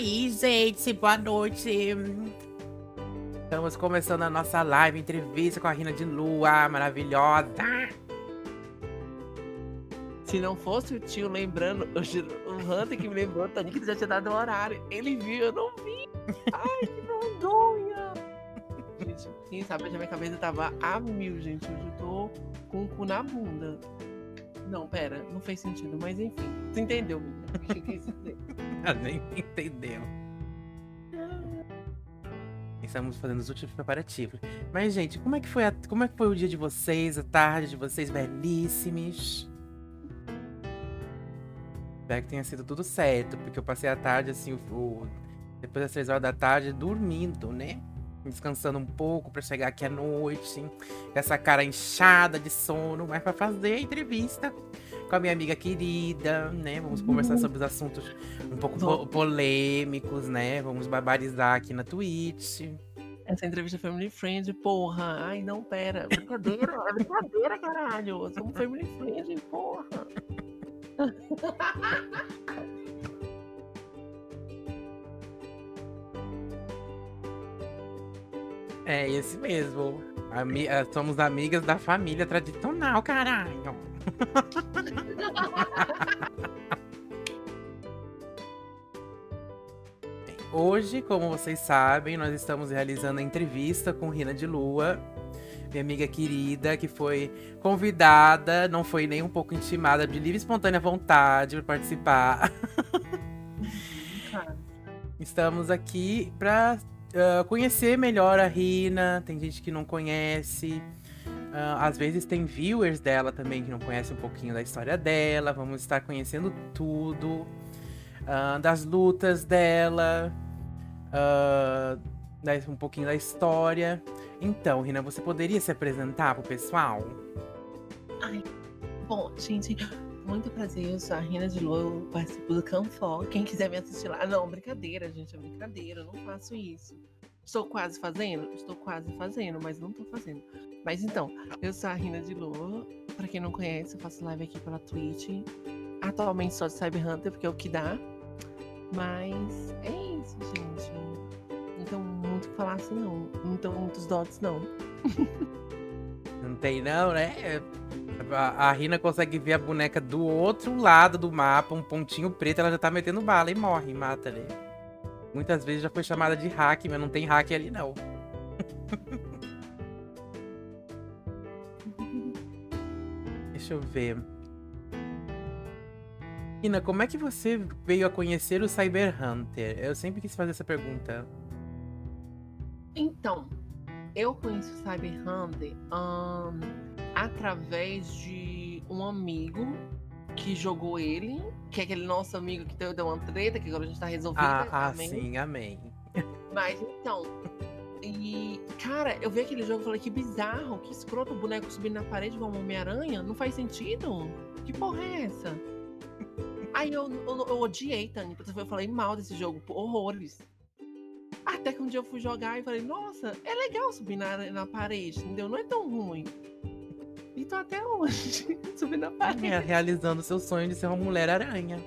aí, gente? Boa noite. Estamos começando a nossa live, entrevista com a Rina de Lua, maravilhosa. Se não fosse o tio lembrando, o, Hunter que me lembrou, Tony, que já tinha dado o horário. Ele viu, eu não vi. Ai, que vergonha. gente, quem sabe a minha cabeça tava a mil, gente. Hoje eu tô com o cu na bunda. Não, pera, não fez sentido, mas enfim. Você entendeu, menina? O que quis dizer? Nem entendeu. Estamos fazendo os últimos preparativos. Mas, gente, como é que foi, a, como é que foi o dia de vocês, a tarde de vocês, belíssimos? Espero que tenha sido tudo certo, porque eu passei a tarde, assim, o, depois das três horas da tarde, dormindo, né? descansando um pouco para chegar aqui à noite, essa cara inchada de sono, mas para fazer a entrevista com a minha amiga querida, né? Vamos conversar sobre os assuntos um pouco po polêmicos, né? Vamos barbarizar aqui na Twitch. Essa entrevista é Family Friend, porra. Ai, não, pera. Brincadeira, é brincadeira, caralho. Somos Family Friend, porra. É esse mesmo. Ami eh, somos amigas da família tradicional, caralho. Hoje, como vocês sabem, nós estamos realizando a entrevista com Rina de Lua, minha amiga querida, que foi convidada, não foi nem um pouco intimada, de livre e espontânea vontade para participar. Estamos aqui para uh, conhecer melhor a Rina. Tem gente que não conhece. Uh, às vezes tem viewers dela também que não conhecem um pouquinho da história dela. Vamos estar conhecendo tudo. Uh, das lutas dela. um pouquinho da história. Então, Rina, você poderia se apresentar pro pessoal? Ai, bom, gente, muito prazer, eu sou a Rina de Lua, eu participo do Canfó. Quem quiser me assistir lá. Não, brincadeira, gente, é brincadeira, eu não faço isso. Estou quase fazendo? Estou quase fazendo, mas não estou fazendo. Mas então, eu sou a Rina de Lua. Pra quem não conhece, eu faço live aqui pela Twitch. Atualmente só de Cyber Hunter, porque é o que dá. Mas é isso, gente. Não tenho muito o que falar assim, não. Não tenho muitos dots, não. Não tem, não, né? A, a Rina consegue ver a boneca do outro lado do mapa, um pontinho preto, ela já tá metendo bala e morre, mata ali. Muitas vezes já foi chamada de hack, mas não tem hack ali não. Deixa eu ver. Rina, como é que você veio a conhecer o Cyber Hunter? Eu sempre quis fazer essa pergunta. Então, eu conheci o Cyber Hunter um, através de um amigo que jogou ele, que é aquele nosso amigo que deu, uma treta, que agora a gente tá resolvendo. Ah, ah sim, amém. Mas então. E, cara, eu vi aquele jogo e falei, que bizarro, que escroto o boneco subindo na parede igual uma Homem-Aranha. Não faz sentido? Que porra é essa? Aí eu, eu, eu odiei, porque eu falei mal desse jogo, horrores. Até que um dia eu fui jogar e falei, nossa, é legal subir na, na parede, entendeu? Não é tão ruim. E tô até hoje, subindo na parede. É, realizando seu sonho de ser uma mulher-aranha.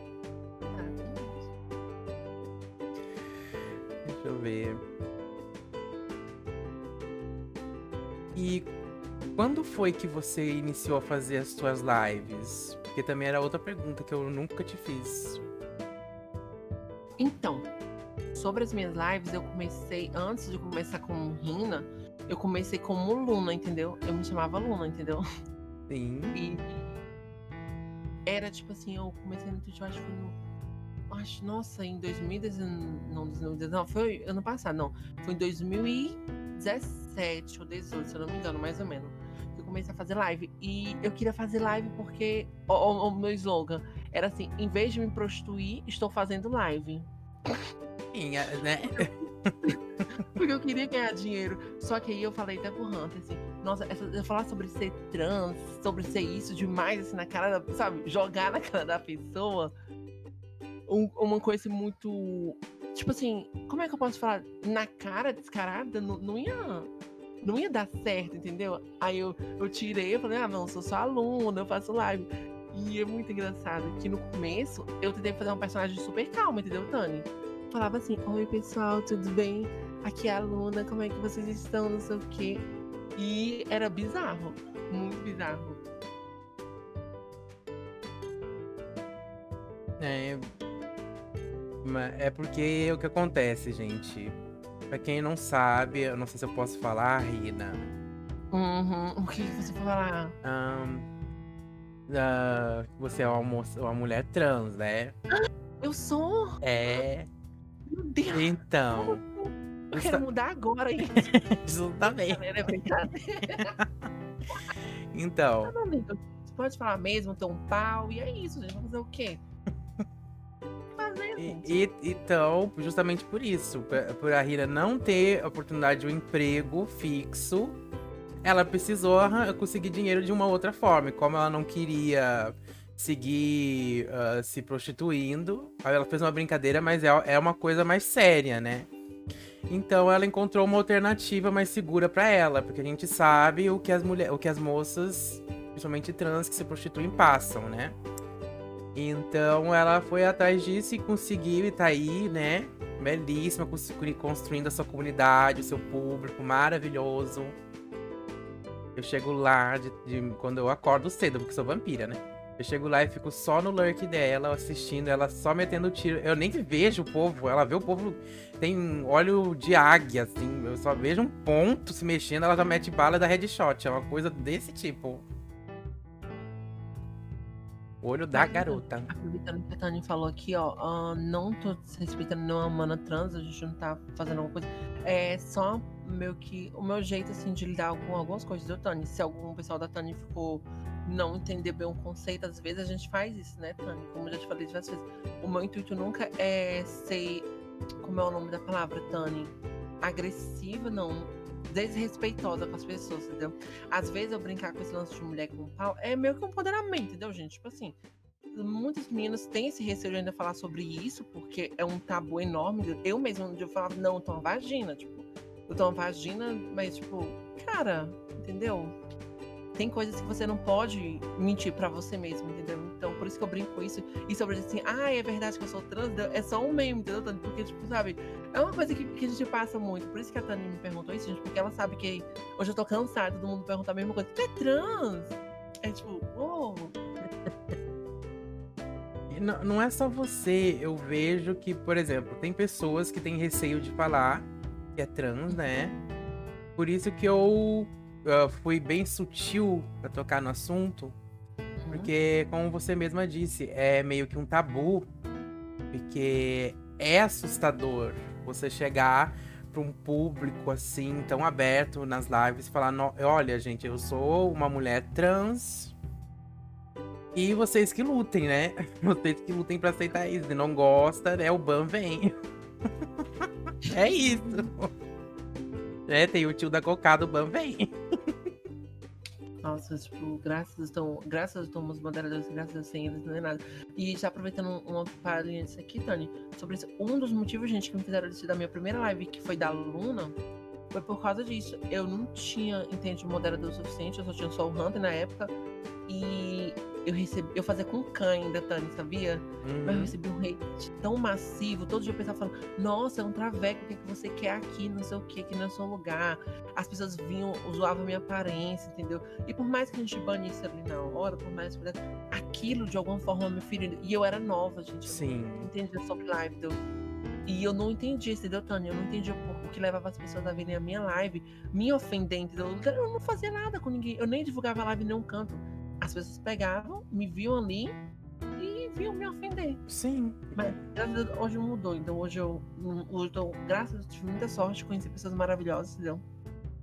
Deixa eu ver. E quando foi que você iniciou a fazer as suas lives? Porque também era outra pergunta que eu nunca te fiz. Então, sobre as minhas lives, eu comecei, antes de começar com Rina, eu comecei como Luna, entendeu? Eu me chamava Luna, entendeu? Sim. E era tipo assim, eu comecei no Twitch, eu acho que foi no. Acho, nossa, em 2019. Não, 2019, foi ano passado, não. Foi em 2017 ou 18, se eu não me engano, mais ou menos. Comecei a fazer live. E eu queria fazer live porque o, o, o meu slogan era assim: em vez de me prostituir, estou fazendo live. É, né? Porque eu queria ganhar dinheiro. Só que aí eu falei até pro Hunter, assim, nossa, eu falar sobre ser trans, sobre ser isso demais, assim, na cara da. Sabe, jogar na cara da pessoa. Um, uma coisa muito. Tipo assim, como é que eu posso falar? Na cara descarada, não, não ia. Não ia dar certo, entendeu? Aí eu, eu tirei, eu falei, ah, não, sou só aluna, eu faço live. E é muito engraçado que no começo eu tentei fazer um personagem super calmo, entendeu, Tani? falava assim: Oi, pessoal, tudo bem? Aqui é a Luna, como é que vocês estão? Não sei o quê. E era bizarro, muito bizarro. É, é porque o que acontece, gente. Pra quem não sabe, eu não sei se eu posso falar, Rina. Uhum. O que você falar? Um, uh, você é uma, uma mulher trans, né? Eu sou? É. Meu Deus. Então. Eu quero mudar agora isso. Justamente. É brincadeira. então. Você pode falar mesmo, ter um pau, e é isso, gente. Vamos fazer o quê? E, e, então, justamente por isso, por a Hira não ter a oportunidade de um emprego fixo, ela precisou conseguir dinheiro de uma outra forma. Como ela não queria seguir uh, se prostituindo, ela fez uma brincadeira, mas é, é uma coisa mais séria, né? Então ela encontrou uma alternativa mais segura para ela, porque a gente sabe o que as o que as moças, principalmente trans que se prostituem passam, né? Então ela foi atrás disso e conseguiu e tá aí, né? Belíssima, construindo a sua comunidade, o seu público maravilhoso. Eu chego lá de, de, quando eu acordo cedo, porque sou vampira, né? Eu chego lá e fico só no lurk dela, assistindo, ela só metendo tiro. Eu nem vejo o povo, ela vê o povo, tem óleo de águia, assim. Eu só vejo um ponto se mexendo, ela já mete bala da headshot. É uma coisa desse tipo. Olho da garota. Aproveitando que a Tani falou aqui, ó, uh, não tô respeitando nenhuma mana trans, a gente não tá fazendo alguma coisa. É só meio que o meu jeito, assim, de lidar com algumas coisas do Tani. Se algum pessoal da Tani ficou não entender bem um conceito, às vezes a gente faz isso, né, Tani? Como eu já te falei diversas vezes. O meu intuito nunca é ser. Como é o nome da palavra, Tani? Agressiva, não desrespeitosa com as pessoas, entendeu? Às vezes eu brincar com esse lance de mulher com pau é meio que um empoderamento, entendeu, gente? Tipo assim, muitos meninos têm esse receio de ainda falar sobre isso, porque é um tabu enorme. Eu mesmo, um dia eu falava, não, eu tô uma vagina, tipo, eu tô uma vagina, mas, tipo, cara, entendeu? tem coisas que você não pode mentir para você mesmo, entendeu? Então, por isso que eu brinco com isso. E sobre assim, ah, é verdade que eu sou trans, é só um meme, entendeu, Tânia? Porque, tipo, sabe, é uma coisa que, que a gente passa muito. Por isso que a Tânia me perguntou isso, gente, porque ela sabe que hoje eu tô cansada, todo mundo perguntar a mesma coisa. Tu é trans? É tipo, oh. Não, não é só você, eu vejo que, por exemplo, tem pessoas que têm receio de falar que é trans, né? Por isso que eu uh, fui bem sutil para tocar no assunto. Porque, como você mesma disse, é meio que um tabu, porque é assustador você chegar para um público assim tão aberto nas lives e falar: olha, gente, eu sou uma mulher trans. E vocês que lutem, né? Vocês que lutem para aceitar isso. Se não gosta, né? O ban vem. é isso. É, tem o tio da cocada, o ban vem. Nossa, tipo, graças estão, graças a os moderadores, graças a senhas, não é nada. E já aproveitando uma palhinha disso aqui, Tani, sobre isso, um dos motivos, gente, que me fizeram desistir da minha primeira live, que foi da Luna, foi por causa disso. Eu não tinha, entende, moderador suficiente, eu só tinha só o Hunter na época, e eu recebi, eu fazia com cã ainda, Tani, sabia? Uhum. Mas eu recebi um hate tão massivo. Todo dia eu pensava falando, nossa, é um traveco, o que, é que você quer aqui, não sei o que, aqui não é seu lugar. As pessoas vinham, zoavam minha aparência, entendeu? E por mais que a gente banisse ali na hora, por mais que aquilo de alguma forma me feriu. E eu era nova, gente. Sim. não entendia sobre live, entendeu? E eu não entendi, entendeu, Tânia? Eu não entendi o, que levava as pessoas a verem a minha live, me ofendendo, entendeu? Eu não fazia nada com ninguém. Eu nem divulgava a live em nenhum canto as pessoas pegavam, me viam ali e viam me ofender. Sim. Mas hoje mudou. Então hoje eu, hoje eu graças a Deus, tive muita sorte, conheci pessoas maravilhosas, entendeu?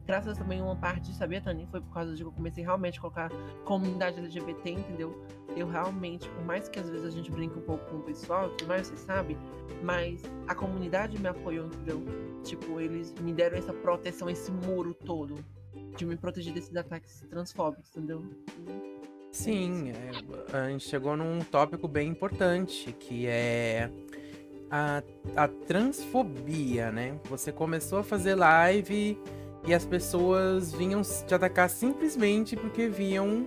Graças também uma parte de saber, Tani, foi por causa de que eu comecei realmente a colocar comunidade LGBT, entendeu? Eu realmente, por mais que às vezes a gente brinque um pouco com o pessoal, tudo mais, você sabe, mas a comunidade me apoiou, entendeu? Tipo, eles me deram essa proteção, esse muro todo de me proteger desses ataques transfóbicos, entendeu? Sim, é, a gente chegou num tópico bem importante, que é a, a transfobia, né? Você começou a fazer live e as pessoas vinham te atacar simplesmente porque viam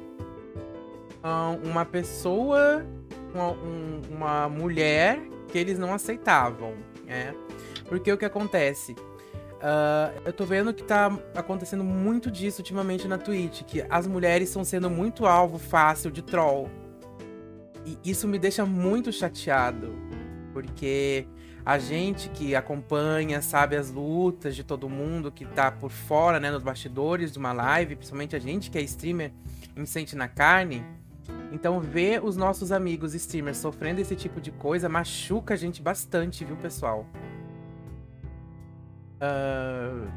uh, uma pessoa, uma, um, uma mulher que eles não aceitavam. É. Porque o que acontece? Uh, eu tô vendo que tá acontecendo muito disso ultimamente na Twitch, que as mulheres estão sendo muito alvo fácil de troll. E isso me deixa muito chateado, porque a gente que acompanha, sabe as lutas de todo mundo que tá por fora, né, nos bastidores de uma live, principalmente a gente que é streamer, em sente na carne. Então ver os nossos amigos streamers sofrendo esse tipo de coisa machuca a gente bastante, viu, pessoal? Uh,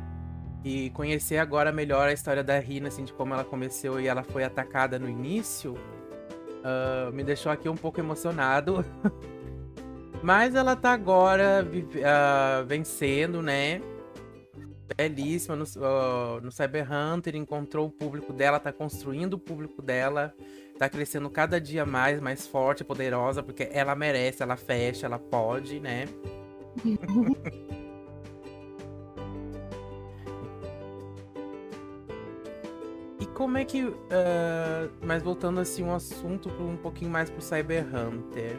e conhecer agora melhor a história da Rina, assim, de como ela começou e ela foi atacada no início, uh, me deixou aqui um pouco emocionado. Mas ela tá agora uh, vencendo, né? Belíssima no, uh, no Cyber Hunter, encontrou o público dela, tá construindo o público dela, tá crescendo cada dia mais, mais forte, poderosa, porque ela merece, ela fecha, ela pode, né? como é que. Uh, mas voltando assim um assunto um pouquinho mais pro Cyber Hunter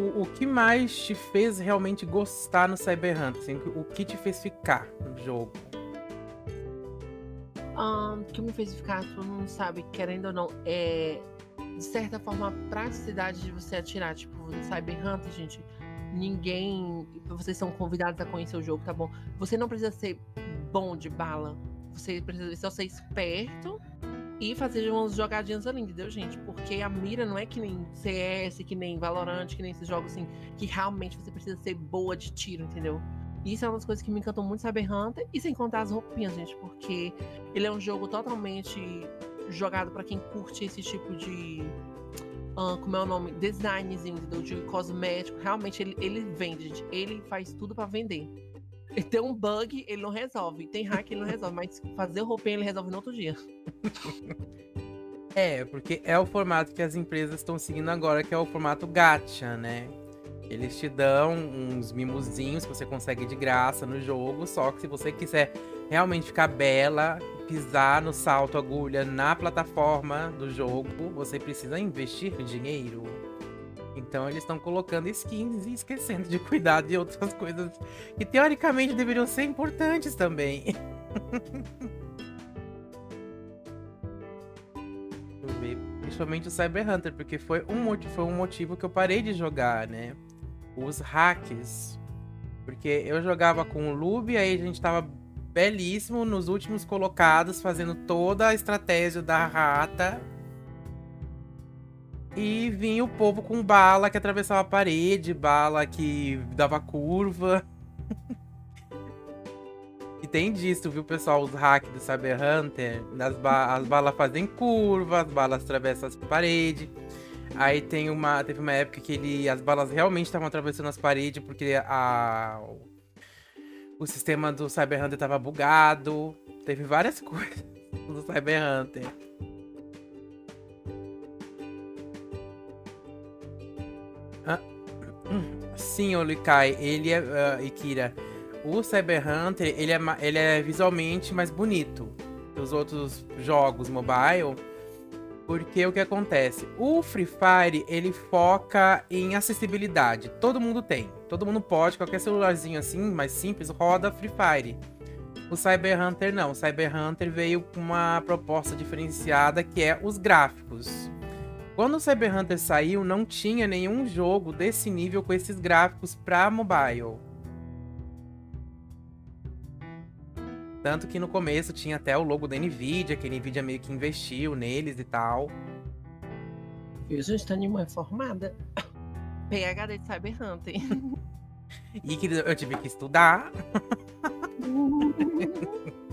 o, o que mais te fez realmente gostar no Cyber Hunter? Assim, o que te fez ficar no jogo? Um, o que me fez ficar, tu não sabe, querendo ou não, é de certa forma a praticidade de você atirar. Tipo, no Cyber Hunter, gente, ninguém. Vocês são convidados a conhecer o jogo, tá bom? Você não precisa ser bom de bala. Você precisa só ser esperto e fazer umas jogadinhas ali, entendeu, gente? Porque a mira não é que nem CS, que nem Valorant, que nem esses jogos assim, que realmente você precisa ser boa de tiro, entendeu? Isso é uma das coisas que me encantou muito Cyber Hunter, e sem contar as roupinhas, gente, porque ele é um jogo totalmente jogado para quem curte esse tipo de. Uh, como é o nome? Designzinho, entendeu? De cosmético. Realmente ele, ele vende, gente. Ele faz tudo para vender. Tem um bug, ele não resolve. Tem hack, ele não resolve. Mas fazer roupinha, ele resolve no outro dia. É, porque é o formato que as empresas estão seguindo agora, que é o formato gacha, né? Eles te dão uns mimozinhos que você consegue de graça no jogo, só que se você quiser realmente ficar bela, pisar no salto agulha na plataforma do jogo, você precisa investir dinheiro. Então eles estão colocando skins e esquecendo de cuidar de outras coisas que teoricamente deveriam ser importantes também. Principalmente o Cyber Hunter, porque foi um, foi um motivo que eu parei de jogar, né? Os hacks. Porque eu jogava com o Lube, aí a gente tava belíssimo nos últimos colocados, fazendo toda a estratégia da rata e vinha o povo com bala que atravessava a parede, bala que dava curva. e tem disso, viu, pessoal? Os hacks do Cyber Hunter. As, ba as balas fazem curva, as balas atravessam as paredes. Aí tem uma. Teve uma época que ele, as balas realmente estavam atravessando as paredes porque a, o sistema do Cyber Hunter estava bugado. Teve várias coisas do Cyber Hunter. Sim, Olikai, ele é. Uh, Ikira. O Cyber Hunter, ele é, ele é visualmente mais bonito que os outros jogos mobile. Porque o que acontece? O Free Fire, ele foca em acessibilidade. Todo mundo tem. Todo mundo pode, qualquer celularzinho assim, mais simples, roda Free Fire. O Cyber Hunter não. O Cyber Hunter veio com uma proposta diferenciada que é os gráficos. Quando o Cyber Hunter saiu, não tinha nenhum jogo desse nível com esses gráficos para mobile. Tanto que no começo tinha até o logo da Nvidia, que a Nvidia meio que investiu neles e tal. Eu já estou animal informada. PHD de Cyber Hunter. e que eu tive que estudar.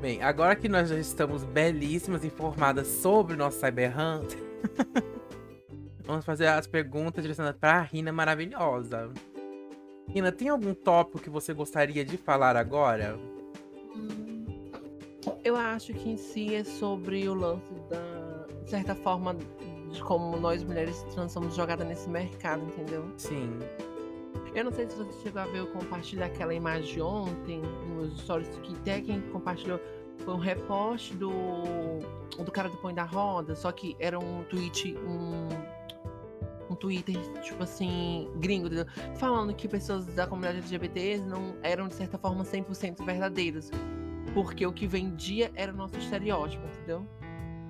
Bem, agora que nós já estamos belíssimas informadas sobre o nosso Cyber Hunter, vamos fazer as perguntas direcionadas para a Rina maravilhosa. Rina, tem algum tópico que você gostaria de falar agora? Eu acho que em si é sobre o lance da, de certa forma, de como nós mulheres trans somos jogadas nesse mercado, entendeu? Sim. Eu não sei se você chegou a ver eu compartilhar aquela imagem ontem nos stories que até quem compartilhou foi um repost do do cara do Põe da Roda, só que era um tweet, um, um Twitter, tipo assim, gringo, falando que pessoas da comunidade LGBT não eram, de certa forma, 100% verdadeiras. Porque o que vendia era o nosso estereótipo, entendeu?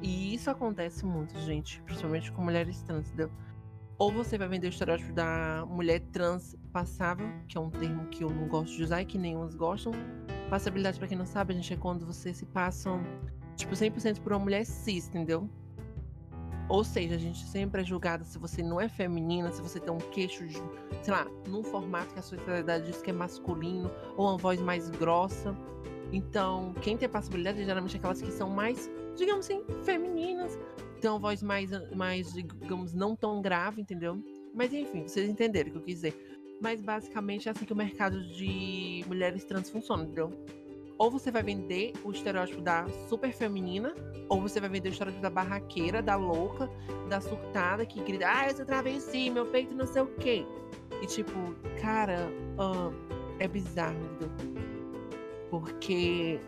E isso acontece muito, gente, principalmente com mulheres trans, entendeu? Ou você vai vender o estereótipo da mulher trans passável, que é um termo que eu não gosto de usar e que nenhum gostam. Passabilidade, para quem não sabe, a gente é quando você se passa, tipo, 100% por uma mulher cis, entendeu? Ou seja, a gente sempre é julgada se você não é feminina, se você tem um queixo, de, sei lá, num formato que a sociedade diz que é masculino, ou uma voz mais grossa. Então, quem tem passabilidade geralmente é aquelas que são mais, digamos assim, femininas, tem uma voz mais, mais digamos, não tão grave, entendeu? Mas enfim, vocês entenderam o que eu quis dizer. Mas basicamente é assim que o mercado de mulheres trans funciona, entendeu? ou você vai vender o estereótipo da super feminina, ou você vai vender o estereótipo da barraqueira, da louca, da surtada, que grita, ah, eu sou travesti, meu peito não sei o quê. E tipo, cara, uh, é bizarro, entendeu? Porque,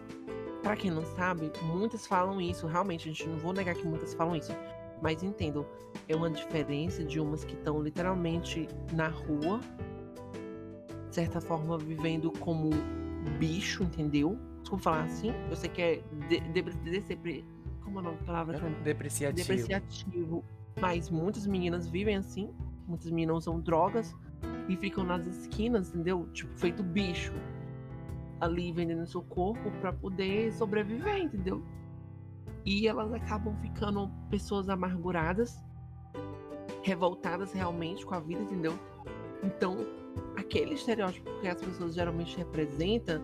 para quem não sabe, muitas falam isso, realmente, a gente não vou negar que muitas falam isso. Mas entendo, é uma diferença de umas que estão literalmente na rua, de certa forma, vivendo como bicho, entendeu? Desculpa falar assim. Eu sei que é de, de, de, de como é da palavra? Depreciativo. Depreciativo. Mas muitas meninas vivem assim. Muitas meninas usam drogas e ficam nas esquinas, entendeu? Tipo, feito bicho. Ali vendendo seu corpo para poder sobreviver, entendeu? E elas acabam ficando pessoas amarguradas, revoltadas realmente com a vida, entendeu? Então, aquele estereótipo que as pessoas geralmente representam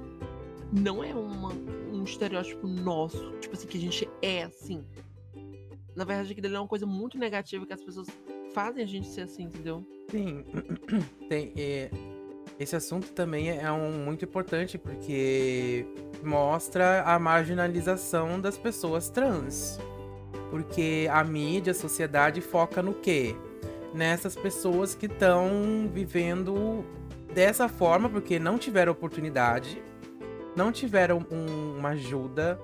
não é uma, um estereótipo nosso, tipo assim, que a gente é assim. Na verdade, aquilo é uma coisa muito negativa que as pessoas fazem a gente ser assim, entendeu? Sim. Tem, é, esse assunto também é um muito importante porque mostra a marginalização das pessoas trans. Porque a mídia, a sociedade foca no quê? Nessas pessoas que estão vivendo dessa forma porque não tiveram oportunidade, não tiveram um, uma ajuda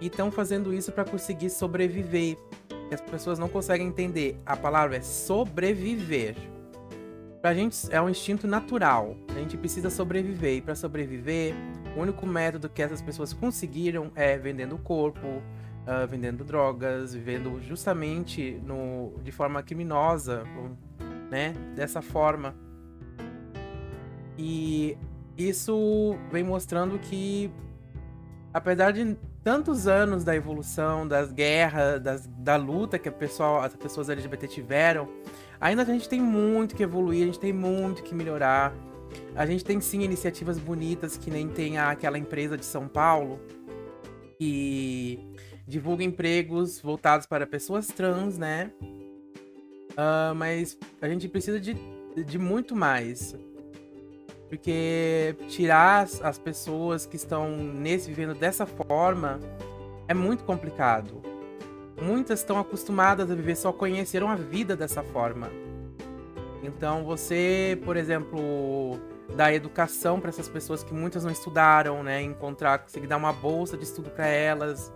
e estão fazendo isso para conseguir sobreviver. as pessoas não conseguem entender. A palavra é sobreviver. Pra gente é um instinto natural. A gente precisa sobreviver. E para sobreviver, o único método que essas pessoas conseguiram é vendendo o corpo, uh, vendendo drogas, vivendo justamente no, de forma criminosa, né? Dessa forma. E isso vem mostrando que, apesar de tantos anos da evolução, das guerras, das, da luta que a pessoal, as pessoas LGBT tiveram, ainda a gente tem muito que evoluir, a gente tem muito que melhorar. A gente tem sim iniciativas bonitas, que nem tem aquela empresa de São Paulo, que divulga empregos voltados para pessoas trans, né? Uh, mas a gente precisa de, de muito mais. Porque tirar as, as pessoas que estão nesse vivendo dessa forma é muito complicado. Muitas estão acostumadas a viver, só conheceram a vida dessa forma. Então você, por exemplo, dar educação para essas pessoas que muitas não estudaram, né? Encontrar, conseguir dar uma bolsa de estudo para elas,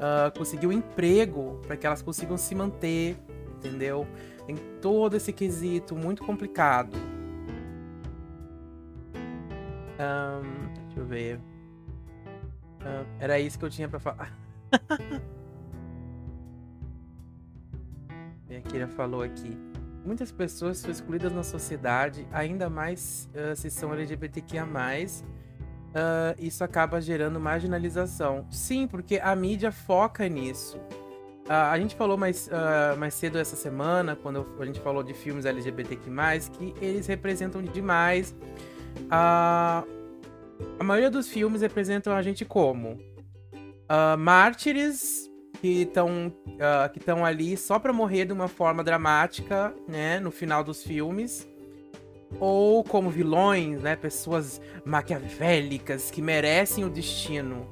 uh, conseguir um emprego para que elas consigam se manter, entendeu? Tem todo esse quesito muito complicado. Um, deixa eu ver. Uh, era isso que eu tinha para falar. e a Kira falou aqui. Muitas pessoas são excluídas na sociedade, ainda mais uh, se são LGBTQIA+. Uh, isso acaba gerando marginalização. Sim, porque a mídia foca nisso. Uh, a gente falou mais, uh, mais cedo essa semana, quando a gente falou de filmes LGBTQ+, que eles representam demais a, maioria dos filmes representam a gente como mártires que estão que estão ali só para morrer de uma forma dramática, né, no final dos filmes, ou como vilões, né, pessoas maquiavélicas que merecem o destino.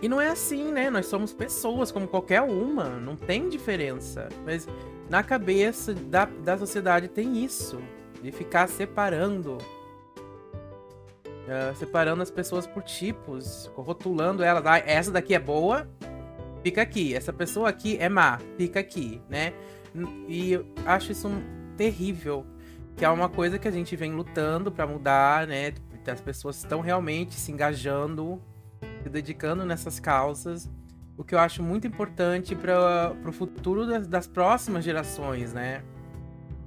E não é assim, né? Nós somos pessoas como qualquer uma, não tem diferença. Mas na cabeça da, da sociedade tem isso de ficar separando. Uh, separando as pessoas por tipos, rotulando elas. Ah, essa daqui é boa, fica aqui. Essa pessoa aqui é má, fica aqui, né? E eu acho isso terrível. Que é uma coisa que a gente vem lutando para mudar, né? As pessoas estão realmente se engajando, se dedicando nessas causas. O que eu acho muito importante para o futuro das, das próximas gerações, né?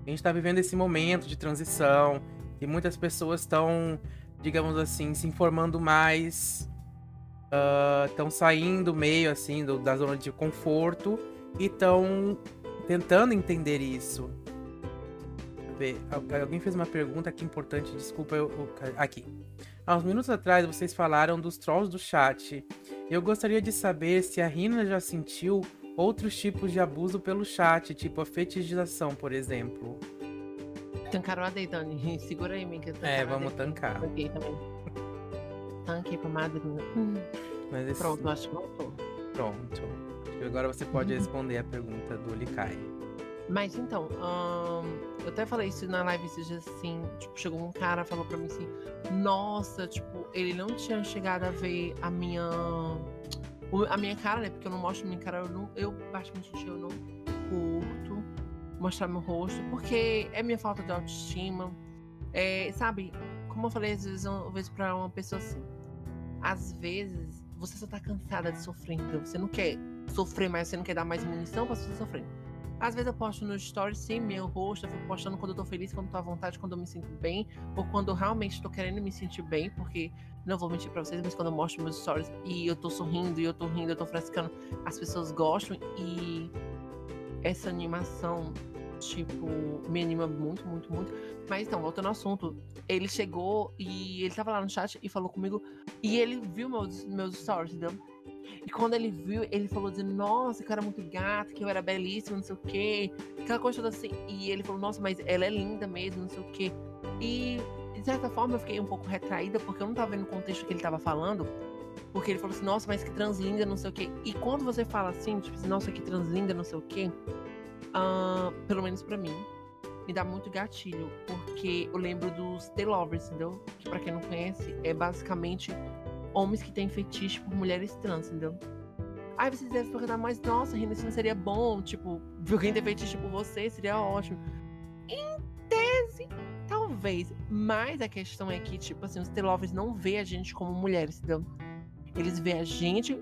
A gente está vivendo esse momento de transição e muitas pessoas estão, digamos assim, se informando mais, estão uh, saindo meio assim do, da zona de conforto e estão tentando entender isso. Alguém fez uma pergunta aqui importante, desculpa, eu, eu, aqui. Há uns minutos atrás vocês falaram dos trolls do chat. Eu gostaria de saber se a Rina já sentiu outros tipos de abuso pelo chat, tipo a fetichização, por exemplo. Tancaram a Dani. Segura aí, minha. É, vamos tancar. Tanquei também. Tanquei pra madrinha. Mas esse... Pronto, acho que voltou. Pronto. Agora você pode uhum. responder a pergunta do Likai. Mas então, eu até falei isso na live esses dias assim, tipo, chegou um cara falou pra mim assim, nossa, tipo, ele não tinha chegado a ver a minha. A minha cara, né? Porque eu não mostro minha cara, eu não. Eu, praticamente, eu não curto mostrar meu rosto, porque é minha falta de autoestima. É, sabe, como eu falei às vezes, uma vez pra uma pessoa assim, às vezes você só tá cansada de sofrer, então você não quer sofrer mais, você não quer dar mais munição pra você sofrer. Às vezes eu posto no stories, sim, meu rosto, eu fico postando quando eu tô feliz, quando eu tô à vontade, quando eu me sinto bem, ou quando eu realmente tô querendo me sentir bem, porque não vou mentir pra vocês, mas quando eu mostro meus stories e eu tô sorrindo, e eu tô rindo, eu tô frescando, as pessoas gostam e essa animação, tipo, me anima muito, muito, muito. Mas então, voltando ao assunto, ele chegou e ele tava lá no chat e falou comigo, e ele viu meus, meus stories, entendeu? E quando ele viu, ele falou dizendo, nossa, que eu era muito gata, que eu era belíssima, não sei o quê. Aquela coisa toda assim. E ele falou, nossa, mas ela é linda mesmo, não sei o quê. E, de certa forma, eu fiquei um pouco retraída, porque eu não tava vendo o contexto que ele tava falando. Porque ele falou assim, nossa, mas que translinda, não sei o quê. E quando você fala assim, tipo assim, nossa, que translinda, não sei o quê, uh, pelo menos para mim, me dá muito gatilho. Porque eu lembro dos The Lovers, entendeu? Que pra quem não conhece, é basicamente homens que têm fetiche por mulheres trans, entendeu? Aí vocês devem perguntar, mas nossa, Rina, isso não seria bom? Tipo, alguém ter fetiche por você seria ótimo. Em tese, talvez. Mas a questão é que, tipo assim, os telovers não vê a gente como mulheres, entendeu? Eles vê a gente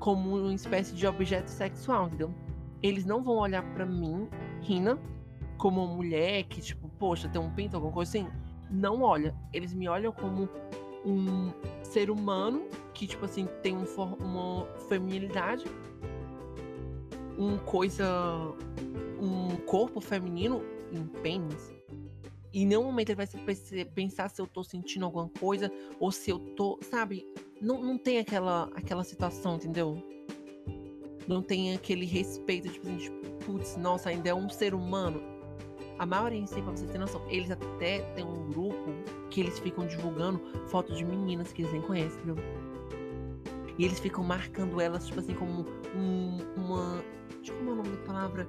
como uma espécie de objeto sexual, entendeu? Eles não vão olhar para mim, Rina, como uma mulher que, tipo, poxa, tem um pinto, alguma coisa assim. Não olha. Eles me olham como um ser humano que, tipo assim, tem um, uma feminilidade, um coisa. um corpo feminino em pênis. E em nenhum momento ele vai pensar se eu tô sentindo alguma coisa ou se eu tô. Sabe? Não, não tem aquela, aquela situação, entendeu? Não tem aquele respeito, tipo assim, tipo, putz, nossa, ainda é um ser humano. A maioria em si, pra vocês terem noção, eles até têm um grupo que eles ficam divulgando fotos de meninas que eles nem conhecem, entendeu? E eles ficam marcando elas, tipo assim, como um, uma. Tipo, como é o nome da palavra?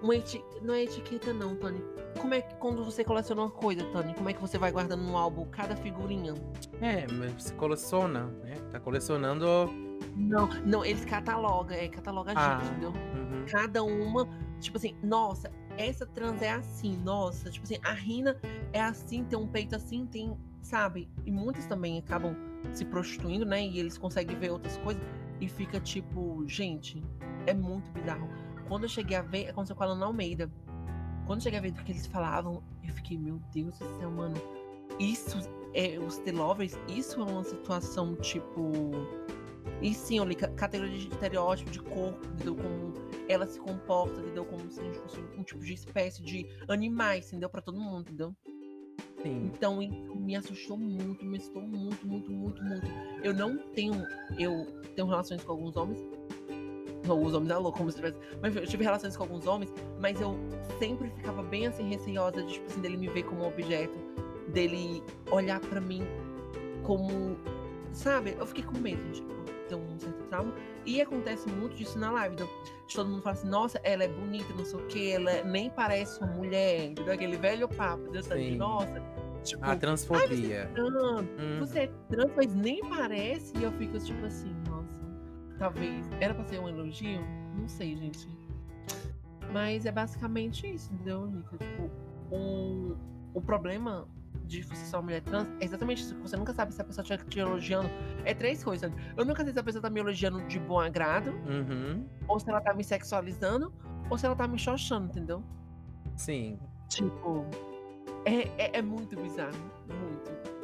Uma eti... Não é etiqueta, não, Tony. Como é que quando você coleciona uma coisa, Tony? Como é que você vai guardando no álbum cada figurinha? É, mas você coleciona, né? Tá colecionando. Não, não, eles catalogam, é, cataloga a ah, gente, entendeu? Uhum. Cada uma, tipo assim, nossa, essa trans é assim, nossa, tipo assim, a Rina é assim, tem um peito assim, tem, sabe? E muitos também acabam se prostituindo, né? E eles conseguem ver outras coisas e fica tipo, gente, é muito bizarro. Quando eu cheguei a ver, aconteceu com a Lana Almeida. Quando eu cheguei a ver do que eles falavam, eu fiquei, meu Deus do céu, mano. Isso é os The Lovers, isso é uma situação tipo e sim, eu li categoria de estereótipo de corpo, entendeu? Como ela se comporta, entendeu? Como se a gente fosse um tipo de espécie de animais, entendeu? Pra todo mundo, entendeu? Sim. Então me assustou muito, me assustou muito, muito, muito, muito. Eu não tenho. Eu tenho relações com alguns homens. Alguns homens é louco, como se tivesse. Mas eu tive relações com alguns homens, mas eu sempre ficava bem assim, receosa de, tipo assim, dele me ver como objeto, dele olhar para mim como. Sabe? Eu fiquei com medo, tipo tem um certo trauma. E acontece muito disso na live. Então, todo mundo fala assim, nossa, ela é bonita, não sei o que, ela nem parece uma mulher, entendeu? Aquele velho papo, de nossa. Tipo, a transfobia. você, é trans, hum. você é trans, mas nem parece. E eu fico tipo assim, nossa, talvez. Era pra ser um elogio? Não sei, gente. Mas é basicamente isso, entendeu, Nica? Tipo, o, o problema de você ser uma mulher trans é exatamente isso. Você nunca sabe se a pessoa estiver te elogiando. É três coisas. Eu nunca sei se a pessoa tá me elogiando de bom agrado, Uhum. ou se ela tá me sexualizando, ou se ela tá me xoxando, entendeu? Sim. Tipo, é, é, é muito bizarro. Muito.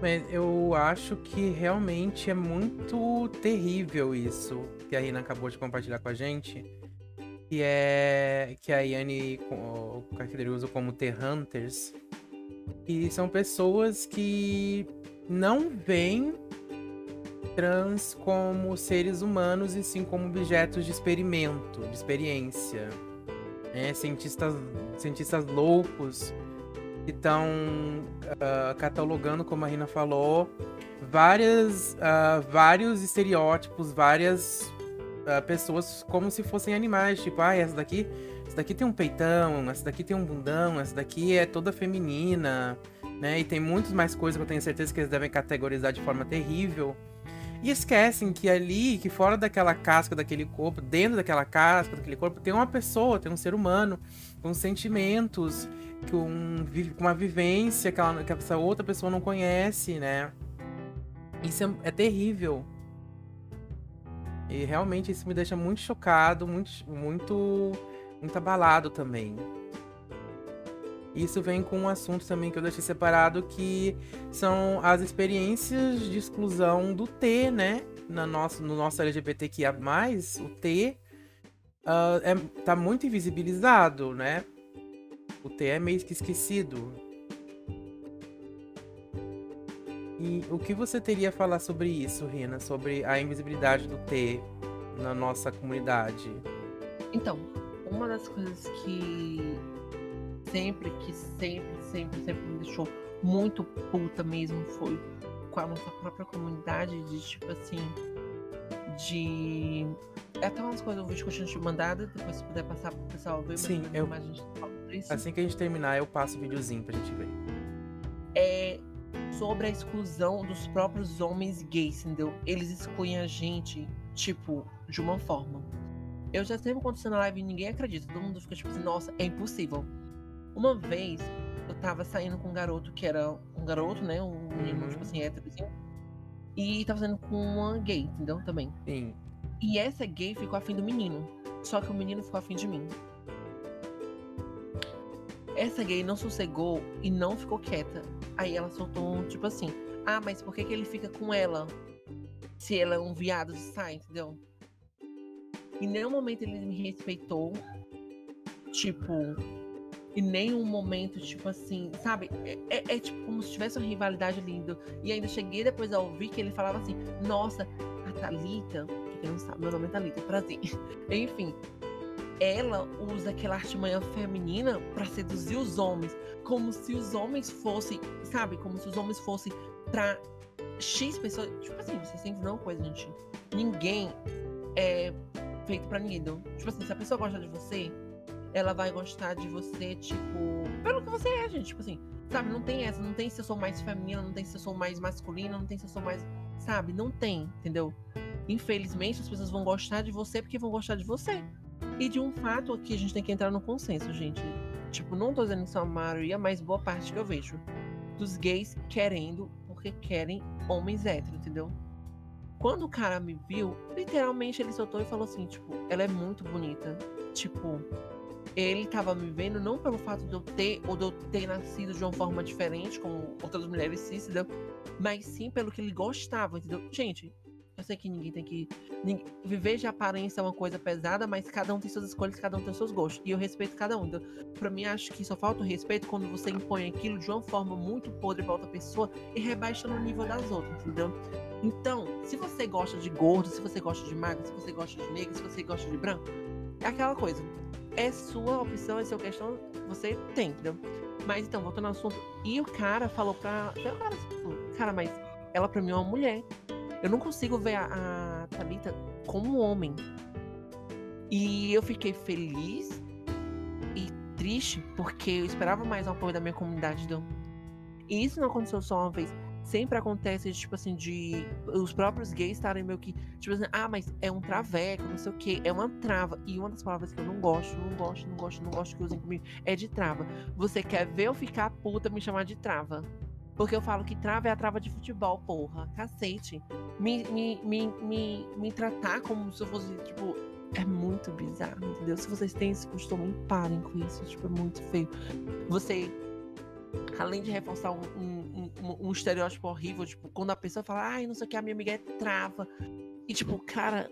Mas eu acho que realmente é muito terrível isso que a Rina acabou de compartilhar com a gente. Que é que a Yane caracteriza como T-Hunters. E são pessoas que não veem trans como seres humanos e sim como objetos de experimento, de experiência. É, cientistas, cientistas loucos que estão ah, catalogando, como a Rina falou, várias, ah, vários estereótipos, várias ah, pessoas como se fossem animais. Tipo, ah, essa daqui, essa daqui tem um peitão, essa daqui tem um bundão, essa daqui é toda feminina, né? E tem muitas mais coisas que eu tenho certeza que eles devem categorizar de forma terrível. E esquecem que ali, que fora daquela casca daquele corpo, dentro daquela casca daquele corpo, tem uma pessoa, tem um ser humano com sentimentos, com com uma vivência que, ela- que essa outra pessoa não conhece, né? Isso é, é terrível. E realmente isso me deixa muito chocado, muito, muito, muito abalado também. Isso vem com um assunto também que eu deixei separado, que são as experiências de exclusão do T, né? Na nosso, no nosso LGBTQIA+, o T ah, é, tá muito invisibilizado, né? O T é meio que esquecido. E o que você teria a falar sobre isso, Rina? Sobre a invisibilidade do T na nossa comunidade? Então, uma das coisas que sempre, que sempre, sempre, sempre me deixou muito puta mesmo foi com a nossa própria comunidade, de tipo assim, de. É até umas coisas, um eu tinha te mandado, depois se puder passar pro pessoal ver, Sim, eu- mais a gente fala sobre isso. Assim que a gente terminar, eu passo o videozinho pra gente ver. é sobre a exclusão dos próprios homens gays, entendeu? Eles excluem a gente, tipo, de uma forma. Eu já sempre estou na live e ninguém acredita. Todo mundo fica tipo assim, nossa, é impossível. Uma vez eu tava saindo com um garoto que era um garoto, né? Um menino, Uhum. tipo assim, héterozinho. E tava saindo com uma gay, entendeu? Também. Sim. E essa gay ficou afim do menino. Só que o menino ficou afim de mim. Essa gay não sossegou e não ficou quieta. Aí ela soltou um tipo assim: Ah, mas por que, que ele fica com ela? Se ela é um viado de sai, entendeu? Em nenhum momento ele me respeitou. Tipo, em nenhum momento, tipo assim, sabe? É, é- é tipo como se tivesse uma rivalidade linda. E ainda cheguei depois a ouvir que ele falava assim: Nossa, a Thalita, quem não sabe, meu nome é Thalita, prazer. Enfim, ela usa aquela artimanha feminina pra seduzir os homens, como se os homens fossem, sabe? Como se os homens fossem pra X pessoas. Tipo assim, vocês têm que uma coisa, gente. Ninguém é feito pra ninguém. entendeu? Tipo assim, se a pessoa gosta de você, ela vai gostar de você, tipo, pelo que você é, gente. Tipo assim, sabe? Não tem essa, não tem se eu sou mais feminina, não tem se eu sou mais masculina, não tem se eu sou mais. Sabe? Não tem, entendeu? Infelizmente, as pessoas vão gostar de você porque vão gostar de você. E de um fato aqui, a gente tem que entrar no consenso, gente. Tipo, não tô dizendo que são a maioria, mas boa parte que eu vejo. Dos gays querendo, porque querem homens héteros, entendeu? Quando o cara me viu, literalmente ele soltou e falou assim, tipo, ela é muito bonita. Tipo, ele tava me vendo não pelo fato de eu ter, ou de eu ter nascido de uma forma diferente, como outras mulheres cis, entendeu? Mas sim pelo que ele gostava, entendeu? Gente, eu sei que ninguém tem que. Viver de aparência é uma coisa pesada, mas cada um tem suas escolhas, cada um tem seus gostos. E eu respeito cada um. Então, pra mim, acho que só falta o respeito quando você impõe aquilo de uma forma muito podre pra outra pessoa e rebaixa no nível das outras, entendeu? Então, se você gosta de gordo, se você gosta de magro, se você gosta de negro, se você gosta de branco, é aquela coisa. É sua opção, é sua questão, você tem, entendeu? Mas então, voltando ao assunto, e o cara falou pra. Cara, tipo, cara, mas ela pra mim é uma mulher. Eu não consigo ver a, a Thalita como homem. E eu fiquei feliz e triste porque eu esperava mais o apoio da minha comunidade. Então. E isso não aconteceu só uma vez. sempre acontece, tipo assim, de os próprios gays estarem meio que, tipo assim, ah, mas é um traveco, não sei o quê, é uma trava. E uma das palavras que eu não gosto, não gosto, não gosto, não gosto que usem comigo é de trava. Você quer ver eu ficar puta me chamar de trava? Porque eu falo que trava é a trava de futebol, porra. Cacete. Me, me, me, me, me tratar como se eu fosse, tipo, é muito bizarro, entendeu? Se vocês têm esse costume, parem com isso. Tipo, é muito feio. Você, além de reforçar um, um, um, um estereótipo horrível, tipo, quando a pessoa fala, ai, não sei o que, a minha amiga é trava. E, tipo, cara,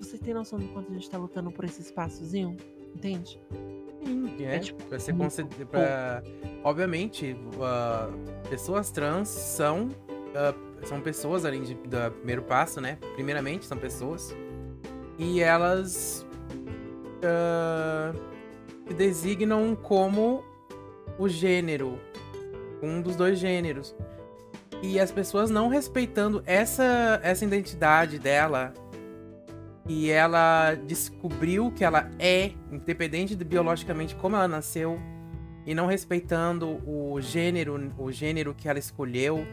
você tem noção do quanto a gente tá lutando por esse espaçozinho? Entende? Sim, é, é tipo, pra ser considerado. Pra... Obviamente, uh, pessoas trans são. Uh, são pessoas, além de, do primeiro passo, né? Primeiramente, são pessoas e elas uh, se designam como o gênero, um dos dois gêneros. E as pessoas não respeitando essa, essa identidade dela, e ela descobriu que ela é, independente de biologicamente como ela nasceu, e não respeitando o gênero, o gênero que ela escolheu.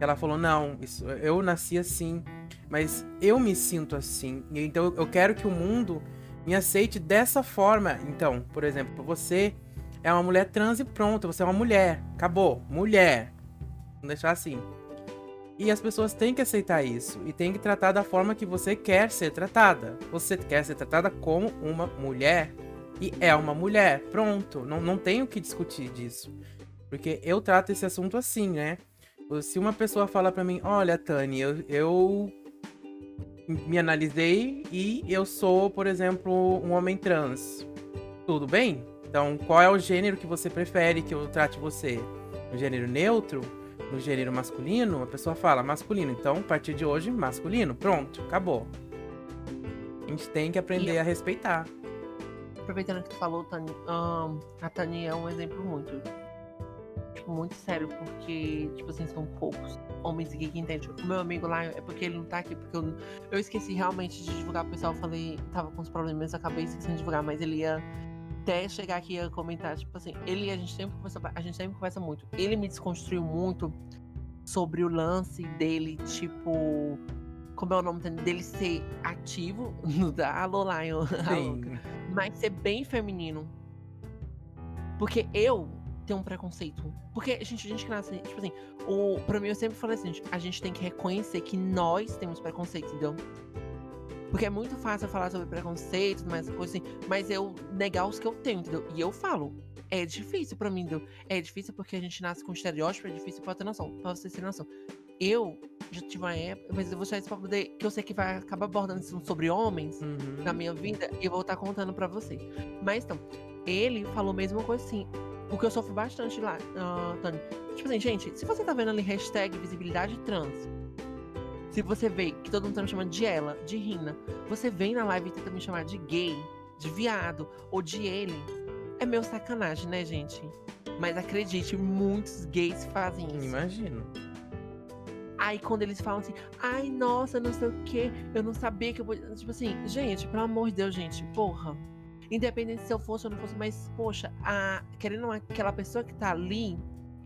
Ela falou: "Não, isso, eu nasci assim mas eu me sinto assim. Então eu quero que o mundo me aceite dessa forma. Então, por exemplo, você é uma mulher trans e pronto, você é uma mulher. Acabou, mulher. Vamos deixar assim. E as pessoas têm que aceitar isso e têm que tratar da forma que você quer ser tratada. Você quer ser tratada como uma mulher e é uma mulher. Pronto, não, não tenho o que discutir disso. Porque eu trato esse assunto assim, né? Se uma pessoa fala para mim, olha, Tani, eu, eu me analisei e eu sou, por exemplo, um homem trans. Tudo bem? Então, qual é o gênero que você prefere que eu trate você? No gênero neutro? No gênero masculino? A pessoa fala masculino. Então, a partir de hoje, masculino. Pronto, acabou. A gente tem que aprender e... a respeitar. Aproveitando que tu falou, Tani, um, a Tani é um exemplo muito tipo, muito sério, porque, tipo assim, são poucos homens aqui que entendem. O meu amigo lá é porque ele não tá aqui, porque eu, eu esqueci realmente de divulgar pro pessoal. Eu falei, tava com os problemas, acabei esquecendo de divulgar, mas ele ia até chegar aqui e comentar, tipo assim, ele a gente sempre conversa, a gente sempre conversa muito. Ele me desconstruiu muito sobre o lance dele, tipo, como é o nome dele ser ativo no da Alô Lion, mas ser bem feminino. Porque eu ter um preconceito. Porque, gente, a gente que nasce, tipo assim, o, pra mim eu sempre falei assim, a gente tem que reconhecer que nós temos preconceito, entendeu? Porque é muito fácil falar sobre preconceito, mas coisa assim, mas eu negar os que eu tenho, entendeu? E eu falo. É difícil pra mim, entendeu? É difícil porque a gente nasce com estereótipo, é difícil pra ter noção, pra você ter noção. Eu já tive uma época, mas eu vou deixar isso pra poder, que eu sei que vai acabar abordando isso sobre homens uhum. na minha vida, e eu vou estar contando pra vocês. Mas então, ele falou a mesma coisa assim. O que eu sofro bastante lá, uh, Tony. Tipo assim, gente, se você tá vendo ali hashtag visibilidade trans, se você vê que todo mundo tá me chamando de ela, de Rina, você vem na live e tenta me chamar de gay, de viado ou de ele, é meio sacanagem, né, gente? Mas acredite, muitos gays fazem isso. Imagino. Aí quando eles falam assim, ai, nossa, não sei o que, eu não sabia que eu vou. Tipo assim, gente, pelo amor de Deus, gente, porra. Independente se eu fosse ou não fosse, mas, poxa, a, querendo aquela pessoa que tá ali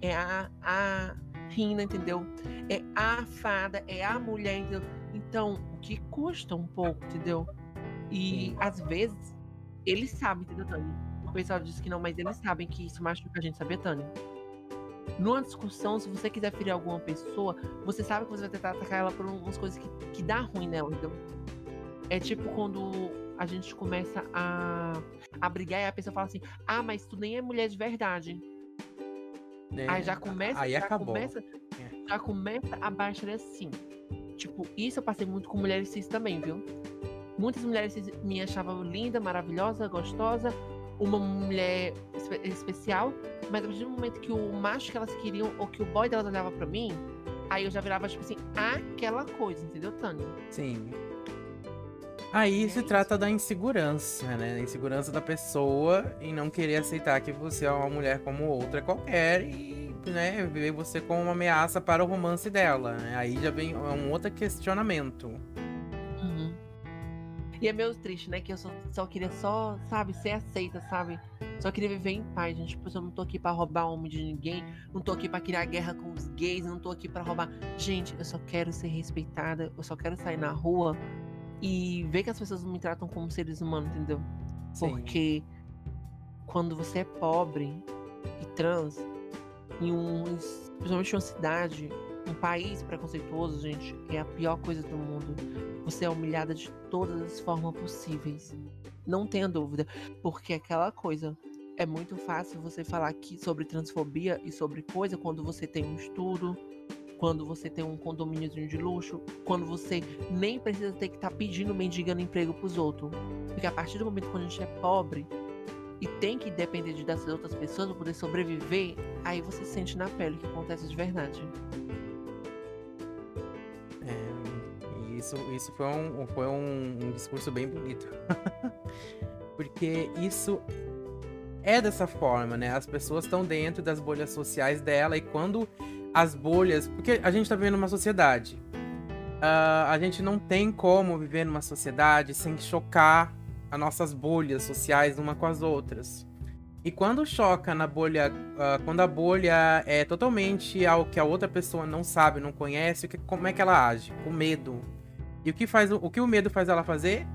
é a, a Rina, entendeu? É a fada, é a mulher, entendeu? Então, o que custa um pouco, entendeu? E às vezes, eles sabem, entendeu, Tânia? O pessoal diz que não, mas eles sabem que isso machuca a gente, sabia, Tânia? Numa discussão, se você quiser ferir alguma pessoa, você sabe que você vai tentar atacar ela por umas coisas que, que dá ruim nela, entendeu? É tipo quando a gente começa a, a brigar e a pessoa fala assim: Ah, mas tu nem é mulher de verdade. É, aí já começa. Aí já acabou. Começa. Já começa a baixar assim. Tipo, isso eu passei muito com mulheres cis também, viu? Muitas mulheres cis me achavam linda, maravilhosa, gostosa, uma mulher espe especial, mas a partir do momento que o macho que elas queriam, ou que o boy delas olhava pra mim, aí eu já virava, tipo assim, aquela coisa, entendeu, Tânia? Sim. Aí se trata da insegurança, né? A insegurança da pessoa em não querer aceitar que você é uma mulher como outra qualquer e, né, ver você como uma ameaça para o romance dela. Né? Aí já vem um outro questionamento. Uhum. E é meio triste, né? Que eu só, só queria só, sabe, ser aceita, sabe? Só queria viver em paz, gente. Tipo, eu não tô aqui pra roubar homem de ninguém. Não tô aqui pra criar guerra com os gays. Não tô aqui pra roubar. Gente, eu só quero ser respeitada. Eu só quero sair na rua e ver que as pessoas me tratam como seres humanos, entendeu? Sim. Porque quando você é pobre e trans, em um, principalmente em uma cidade, um país preconceituoso, gente, é a pior coisa do mundo. Você é humilhada de todas as formas possíveis. Não tenha dúvida, porque aquela coisa é muito fácil você falar aqui sobre transfobia e sobre coisa quando você tem um estudo, quando você tem um condomíniozinho de luxo, quando você nem precisa ter que estar tá pedindo, mendigando emprego pros outros. Porque a partir do momento que a gente é pobre, e tem que depender de das outras pessoas para poder sobreviver, aí você sente na pele o que acontece de verdade. É, isso, isso foi um, foi um, um discurso bem bonito. Porque isso é dessa forma, né? As pessoas estão dentro das bolhas sociais dela e quando as bolhas. Porque a gente tá vivendo uma sociedade. Uh, a gente não tem como viver numa sociedade sem chocar as nossas bolhas sociais uma com as outras. E quando choca na bolha, uh, quando a bolha é totalmente algo que a outra pessoa não sabe, não conhece, que, como é que ela age? Com medo. E o que faz o que o medo faz ela fazer?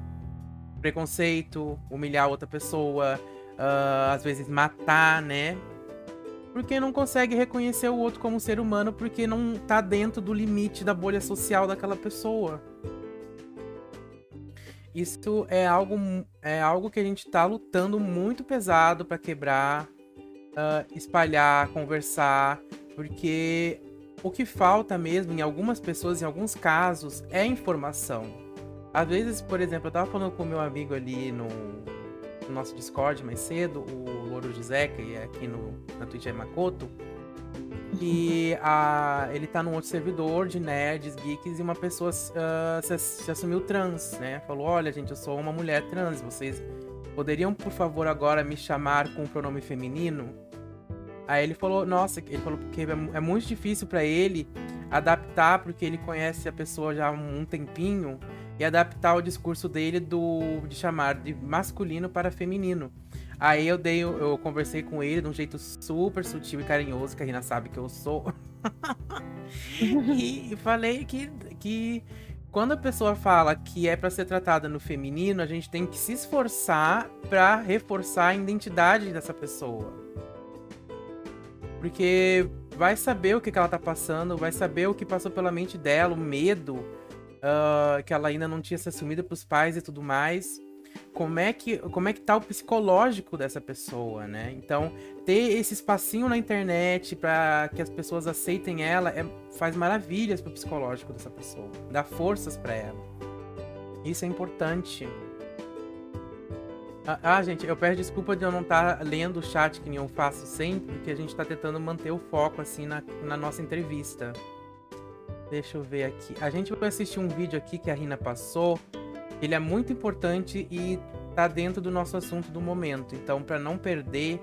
Preconceito, humilhar outra pessoa, uh, às vezes matar, né? Porque não consegue reconhecer o outro como ser humano porque não tá dentro do limite da bolha social daquela pessoa. Isso é algo, é algo que a gente está lutando muito pesado para quebrar, uh, espalhar, conversar, porque o que falta mesmo em algumas pessoas, em alguns casos, é informação. Às vezes, por exemplo, eu estava falando com meu amigo ali no, no, nosso Discord mais cedo, o Louro José, que é aqui no, na Twitch é Makoto, e a, ele tá num outro servidor de nerds, geeks, e uma pessoa uh, se, se, assumiu trans, né? Falou: Olha, gente, eu sou uma mulher trans, vocês poderiam, por favor, agora me chamar com o pronome feminino? Aí ele falou: Nossa, ele falou porque é, é muito difícil para ele adaptar, porque ele conhece a pessoa já há um tempinho, e adaptar o discurso dele do de chamar de masculino para feminino. Aí eu dei, eu conversei com ele de um jeito super sutil e carinhoso, que a Rina sabe que eu sou. e, falei que, que quando a pessoa fala que é para ser tratada no feminino, a gente tem que se esforçar para reforçar a identidade dessa pessoa. Porque vai saber o que, que ela tá passando, vai saber o que passou pela mente dela, o medo uh, que ela ainda não tinha se assumido pros pais e tudo mais como é que como é que tá o psicológico dessa pessoa, né? Então, ter esse espacinho na internet para que as pessoas aceitem ela é, faz maravilhas pro psicológico dessa pessoa, dá forças para ela. Isso é importante. Ah, ah, gente, eu peço desculpa de eu não estar tá lendo o chat que nem eu faço sempre, porque a gente está tentando manter o foco assim na, na nossa entrevista. Deixa eu ver aqui. A gente vai assistir um vídeo aqui que a Rina passou ele é muito importante e tá dentro do nosso assunto do momento. Então, para não perder,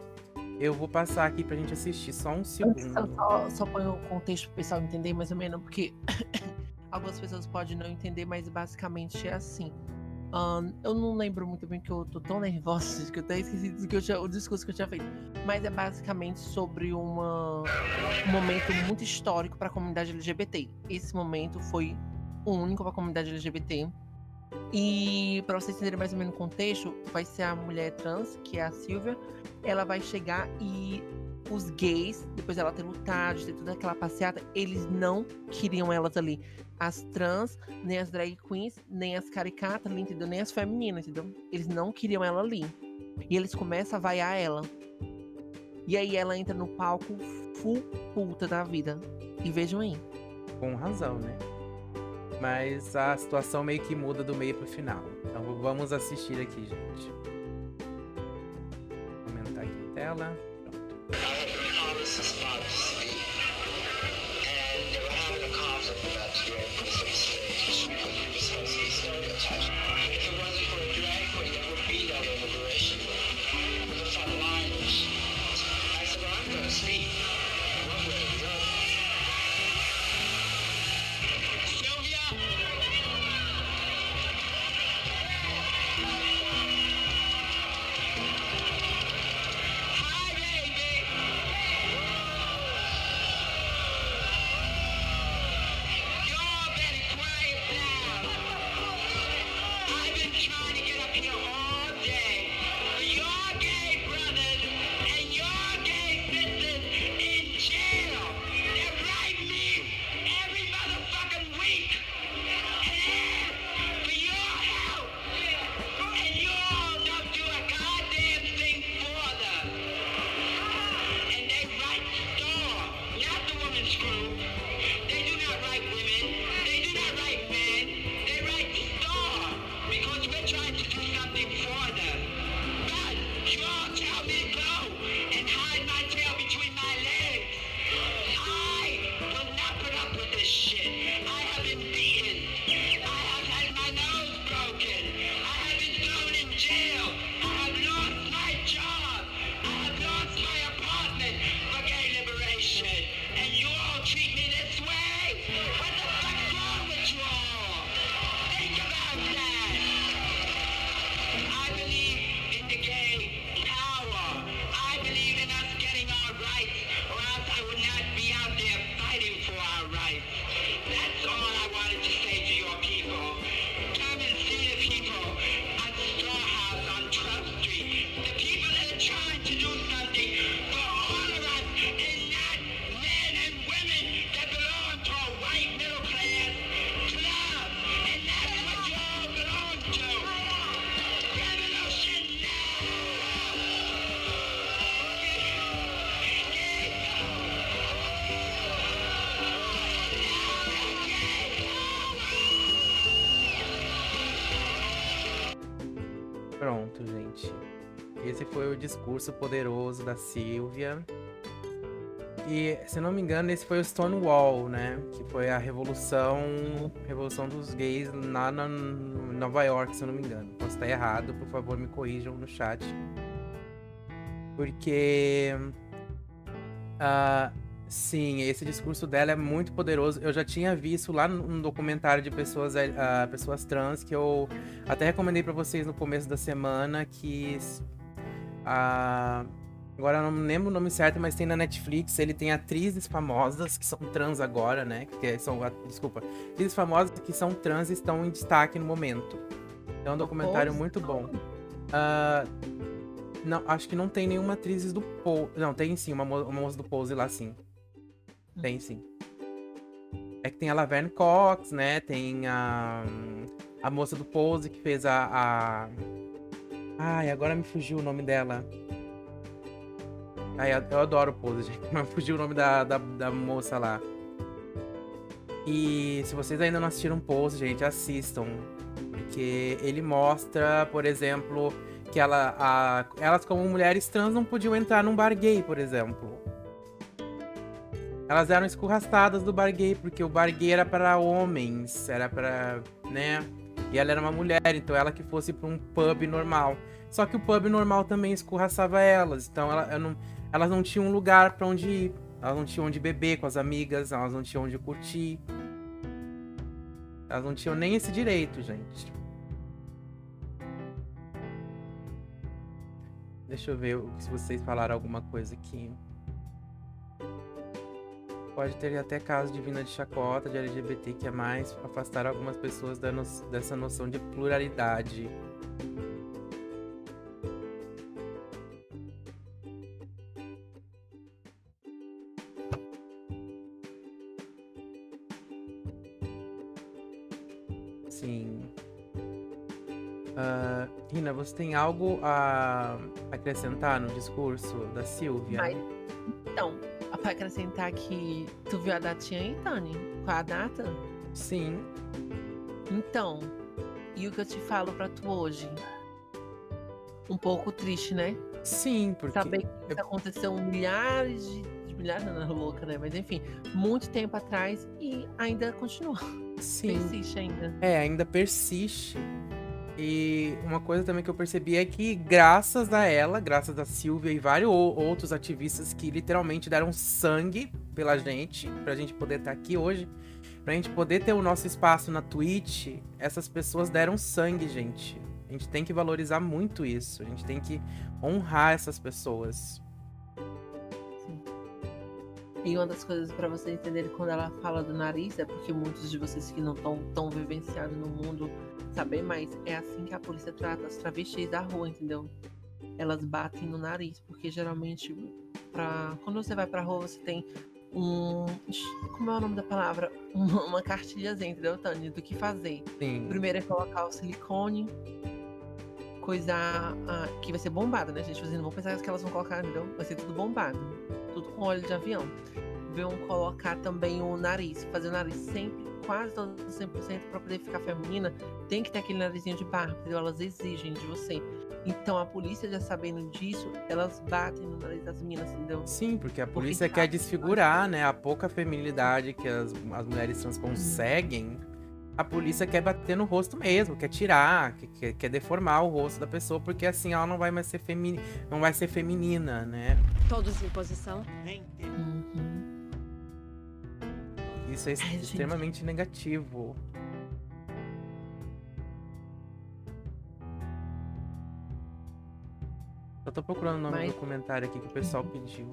eu vou passar aqui pra gente assistir só um segundo. Eu só, só ponho o contexto pro pessoal entender mais ou menos, porque algumas pessoas podem não entender, mas basicamente é assim. Um, eu não lembro muito bem que eu tô tão nervosa que eu até esqueci do que eu tinha, o discurso que eu tinha feito. Mas é basicamente sobre uma, um momento muito histórico para a comunidade LGBT. Esse momento foi único para a comunidade LGBT e para vocês entenderem mais ou menos o contexto, vai ser a mulher trans, que é a Silvia. Ela vai chegar e os gays, depois dela ter lutado, de ter toda aquela passeata, eles não queriam elas ali. As trans, nem as drag queens, nem as caricatas, entendeu? Nem as femininas, entendeu? Eles não queriam ela ali. E eles começam a vaiar ela. E aí ela entra no palco full puta da vida. E vejam aí. Com razão, né? Mas a situação meio que muda do meio pro final. Então vamos assistir aqui, gente. Vou aumentar aqui a tela. Poderoso da Silvia. E, se não me engano, esse foi o Stonewall, né? Que foi a revolução, revolução dos gays lá na Nova York, se eu não me engano. Posso estar errado, por favor, me corrijam no chat. Porque ah, sim, esse discurso dela é muito poderoso. Eu já tinha visto lá num documentário de pessoas, ah, pessoas trans que eu até recomendei pra vocês no começo da semana que ah, agora eu não lembro o nome certo, mas tem na Netflix. Ele tem atrizes famosas que são trans agora, né? Que são, desculpa, atrizes famosas que são trans e estão em destaque no momento. É um documentário muito bom. Ah, não, acho que não tem nenhuma atriz do Pose. Não, tem sim, uma, mo- uma moça do Pose lá sim. Tem sim. É que tem a Laverne Cox, né? Tem a, a moça do Pose que fez a, a. Ai, agora me fugiu o nome dela. Ai, eu, adoro Pose, gente. Mas fugiu o nome da, da, da moça lá. E se vocês ainda não assistiram Pose, gente, assistam. Porque ele mostra, por exemplo, que ela, a- elas como mulheres trans não podiam entrar num bar gay, por exemplo. Elas eram escorraçadas do bar gay, porque o bar gay era para homens, era para, né? E ela era uma mulher, então ela que fosse para um pub normal. Só que o pub normal também escorraçava elas, então ela, não- elas não tinham um lugar para onde ir. Elas não tinham onde beber com as amigas, elas não tinham onde curtir. Elas não tinham nem esse direito, gente. Deixa eu ver se vocês falaram alguma coisa aqui. Pode ter até caso de vinda de chacota de LGBT que é mais afastar algumas pessoas no- dessa noção de pluralidade. Sim. Ah, Rina, você tem algo a acrescentar no discurso da Silvia? Então, pra acrescentar que tu viu a datinha aí, Tani? Qual a data? Sim. Então, e o que eu te falo pra tu hoje? Um pouco triste, né? Sim, porque. Saber que isso aconteceu milhares de, de milhares, não, não, louca, né? Mas enfim, muito tempo atrás e ainda continua. Sim. Persiste ainda. É, ainda persiste. E uma coisa também que eu percebi é que, graças a ela, graças a Silvia e vários ou- outros ativistas que literalmente deram sangue pela gente, pra gente poder estar aqui hoje, pra gente poder ter o nosso espaço na Twitch, essas pessoas deram sangue, gente. A gente tem que valorizar muito isso. A gente tem que honrar essas pessoas. E uma das coisas pra vocês entenderem quando ela fala do nariz é porque muitos de vocês que não estão tão vivenciados no mundo saber mais. É assim que a polícia trata as travestis da rua, entendeu? Elas batem no nariz, porque geralmente pra... quando você vai pra rua você tem um. Como é o nome da palavra? Uma, uma cartilhazinha, entendeu, Tânia? Do que fazer. Sim. Primeiro é colocar o silicone, coisa ah, que vai ser bombada, né, gente? Vocês não vão pensar que elas vão colocar, entendeu? Vai ser tudo bombado. Tudo com óleo de avião. vão colocar também o nariz, fazer o nariz sempre, quase todo 100% para poder ficar feminina, tem que ter aquele narizinho de barba, entendeu? Elas exigem de você. Então a polícia já sabendo disso, elas batem no nariz das meninas, entendeu? Sim, porque a Porque polícia tá- quer desfigurar, né? A pouca feminilidade que as, as mulheres trans conseguem. A polícia quer bater no rosto mesmo, quer tirar, quer, quer, deformar o rosto da pessoa, porque assim ela não vai mais ser femini, não vai ser feminina, né? Todos em posição. Uhum. Isso é Ai, gente. extremamente negativo. Eu tô procurando o nome Mas- do documentário aqui que o pessoal pediu.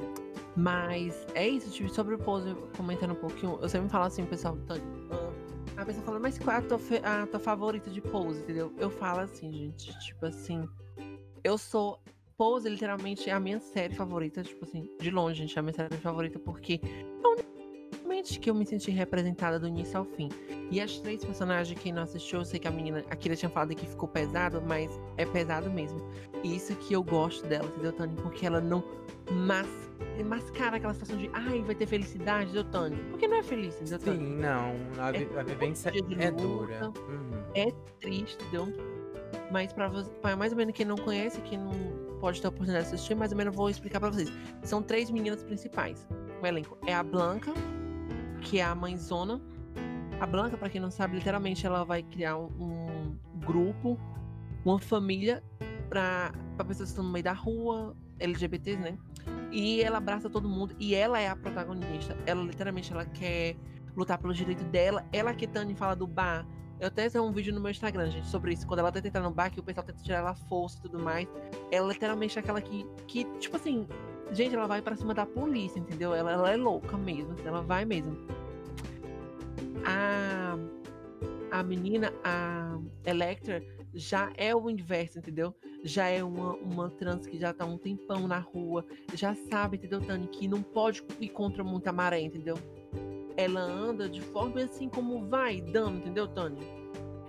Mas é isso, tipo, sobre o pose, comentando um pouquinho, eu sempre falo assim, pessoal, ah, a pessoa fala, mas qual é a tua, a tua favorita de pose, entendeu? Eu falo assim, gente, tipo assim, eu sou. Pose, literalmente, é a minha série favorita, tipo assim, de longe, gente, é a minha série favorita, porque é a única realmente que eu me senti representada do início ao fim. E as três personagens, quem não assistiu, eu sei que a menina, a Kira tinha falado que ficou pesado, mas é pesado mesmo. E isso que eu gosto dela, entendeu, Tânia? Porque ela não mas, mascara aquela situação de, ai, vai ter felicidade, Tânia? Porque não é feliz, entendeu, Tânia? Sim, não. A, vi- a vivência é dura. Uhum. É triste, entendeu? Mas para mais ou menos quem não conhece, quem não pode ter a oportunidade de assistir, mais ou menos eu vou explicar pra vocês. São três meninas principais. O elenco é a Blanca, que é a mãezona. A Blanca, pra quem não sabe, literalmente ela vai criar um, um grupo, uma família pra pessoas que estão no meio da rua, LGBTs, né? E ela abraça todo mundo e ela é a protagonista. Ela literalmente ela quer lutar pelo direito dela. Ela que Tani fala do bar. Eu até tenho um vídeo no meu Instagram, gente, sobre isso. Quando ela tenta entrar no bar, que o pessoal tenta tirar ela força e tudo mais. Ela literalmente é aquela que, que tipo assim, gente, ela vai pra cima da polícia, entendeu? Ela, ela é louca mesmo, assim, ela vai mesmo. A, a menina, a Electra, já é o inverso, entendeu? Já é uma, uma trans que já tá um tempão na rua, já sabe, entendeu, Tani, que não pode ir contra muita maré, entendeu? Ela anda de forma assim como vai dando, entendeu, Tani?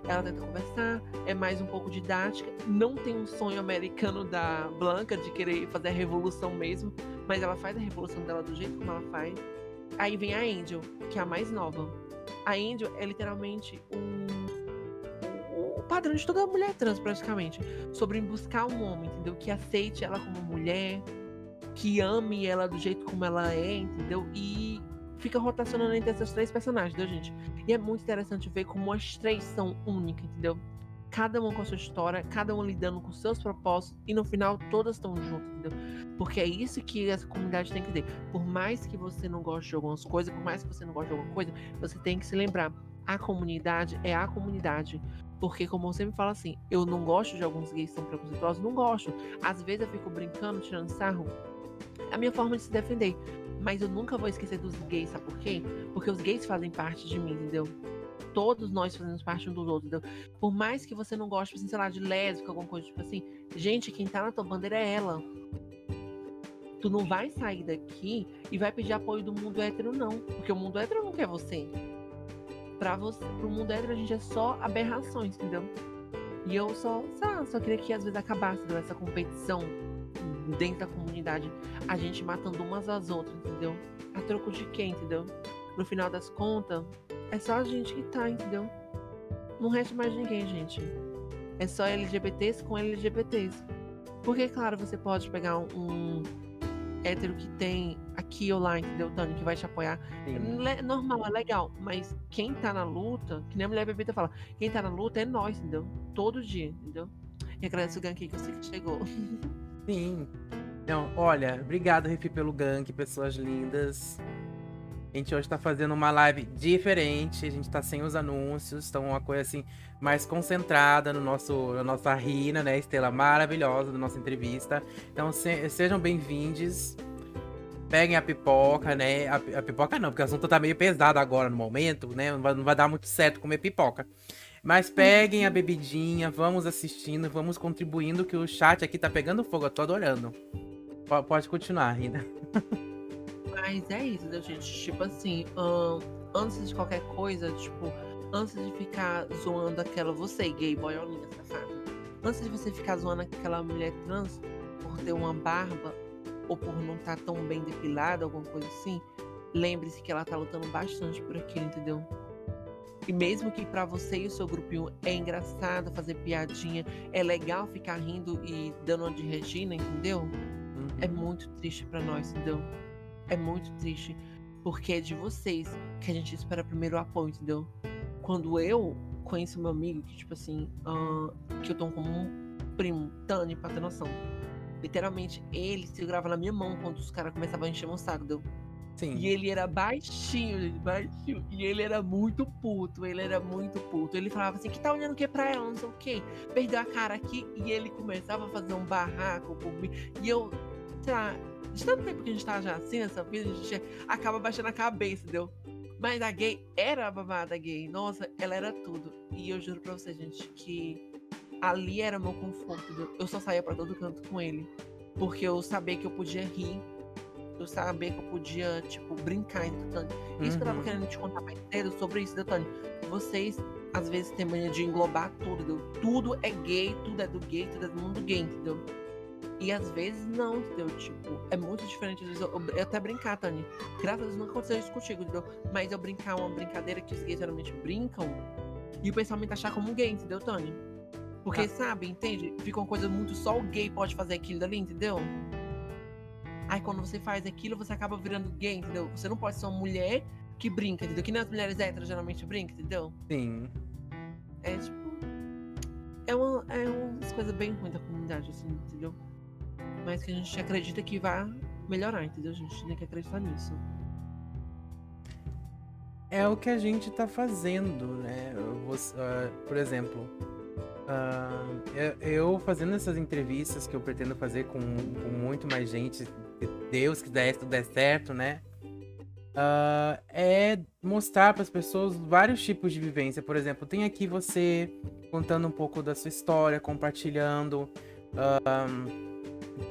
Ela tenta conversar, é mais um pouco didática, não tem um sonho americano da Blanca de querer fazer a revolução mesmo, mas ela faz a revolução dela do jeito como ela faz. Aí vem a Angel, que é a mais nova. A Angel é literalmente um o- padrão de toda mulher trans, praticamente. Sobre buscar um homem, entendeu? Que aceite ela como mulher, que ame ela do jeito como ela é, entendeu? E fica rotacionando entre essas três personagens, entendeu, gente? E é muito interessante ver como as três são únicas, entendeu? Cada uma com a sua história, cada uma lidando com seus propósitos, e no final todas estão juntas, entendeu? Porque é isso que essa comunidade tem que ter. Por mais que você não goste de algumas coisas, por mais que você não goste de alguma coisa, você tem que se lembrar: a comunidade é a comunidade. Porque, como eu sempre falo assim, eu não gosto de alguns gays que são preconceituosos, não gosto. Às vezes eu fico brincando, tirando sarro. É a minha forma de se defender. Mas eu nunca vou esquecer dos gays, sabe por quê? Porque os gays fazem parte de mim, entendeu? Todos nós fazemos parte um dos outros, entendeu? Por mais que você não goste, assim, sei lá, de lésbica, alguma coisa tipo assim, gente, quem tá na tua bandeira é ela. Tu não vai sair daqui e vai pedir apoio do mundo hétero, não. Porque o mundo hétero não quer você. Pra você, pro mundo hétero, a gente é só aberrações, entendeu? E eu só, só, só queria que às vezes acabasse essa competição dentro da comunidade. A gente matando umas às outras, entendeu? A troco de quê, entendeu? No final das contas, é só a gente que tá, entendeu? Não resta mais ninguém, gente. É só LGBTs com LGBTs. Porque, claro, você pode pegar um, um hétero que tem aqui ou lá, entendeu, Tânia, que vai te apoiar. Le- normal, é legal. Mas quem tá na luta, que nem a mulher bebida fala, quem tá na luta é nós, entendeu? Todo dia, entendeu? E agradeço o Gank que eu sei que chegou. Sim. Então, olha, obrigado, Refi, pelo gank, pessoas lindas. A gente hoje tá fazendo uma live diferente, a gente tá sem os anúncios, então uma coisa assim, mais concentrada no nosso, na nossa Rina, né? Estrela maravilhosa da nossa entrevista. Então se- sejam bem-vindos. Peguem a pipoca, né? A, a pipoca não, porque o assunto tá meio pesado agora no momento, né? Não vai, não vai dar muito certo comer pipoca. Mas peguem a bebidinha, vamos assistindo, vamos contribuindo, que o chat aqui tá pegando fogo, eu tô adorando. Po- Pode continuar, Rina. Mas é isso, né, gente? Tipo assim, ahn, antes de qualquer coisa, tipo, antes de ficar zoando aquela você, gay, boiolinha, safado. Antes de você ficar zoando aquela mulher trans por ter uma barba ou por não estar tão bem depilada, alguma coisa assim, lembre-se que ela tá lutando bastante por aquilo, entendeu? E mesmo que pra você e o seu grupinho é engraçado fazer piadinha, é legal ficar rindo e dando uma de Regina, entendeu? Uhum. É muito triste pra nós, entendeu? É muito triste. Porque é de vocês que a gente espera primeiro o apoio, entendeu? Quando eu conheço meu amigo, que tipo assim, ah, que eu tomo como um primo, Tani, pra ter noção. Literalmente, ele segurava na minha mão quando os caras começavam a encher meu saco, entendeu? Sim. E ele era baixinho, gente, baixinho. E ele era muito puto, ele era muito puto. Ele falava assim, que tá olhando o que pra ela, não sei o quê. Perdeu a cara aqui. E ele começava a fazer um barraco por mim. E eu, sei lá, de tanto tempo que a gente tá já assim nessa vida, a gente acaba baixando a cabeça, entendeu? Mas a gay era a babada gay. Nossa, ela era tudo. E eu juro pra você, gente, que ali era meu conforto. Eu só saía pra todo canto com ele. Porque eu sabia que eu podia rir. Eu sabia que eu podia, tipo, brincar, entendeu, Tânia? Isso que eu tava Uhum. querendo te contar mais cedo sobre isso, entendeu, Tânia? Vocês, às vezes, têm mania de englobar tudo, entendeu? Tudo é gay, tudo é do gay, tudo é do mundo gay, entendeu? E às vezes não, entendeu? Tipo, é muito diferente. Às vezes eu, eu até brincar, Tânia. Graças a Deus não aconteceu isso contigo, entendeu? Mas eu brincar uma brincadeira que os gays geralmente brincam e o pensamento achar como um gay, entendeu, Tânia? Porque, Ah. sabe, entende? Fica uma coisa muito só o gay pode fazer aquilo dali, entendeu? Aí quando você faz aquilo, você acaba virando gay, entendeu? Você não pode ser uma mulher que brinca, entendeu? Que nem as mulheres héteras geralmente brincam, entendeu? Sim. É tipo. É uma, é umas coisas bem ruins da comunidade, assim, entendeu? Mas que a gente acredita que vai melhorar, entendeu? A gente tem que acreditar nisso. É o que a gente tá fazendo, né? Você- ah, por exemplo, eu, eu fazendo essas entrevistas que eu pretendo fazer com, com muito mais gente, se Deus quiser, se tudo der certo, né? Ah, é mostrar para as pessoas vários tipos de vivência. Por exemplo, tem aqui você contando um pouco da sua história, compartilhando ah,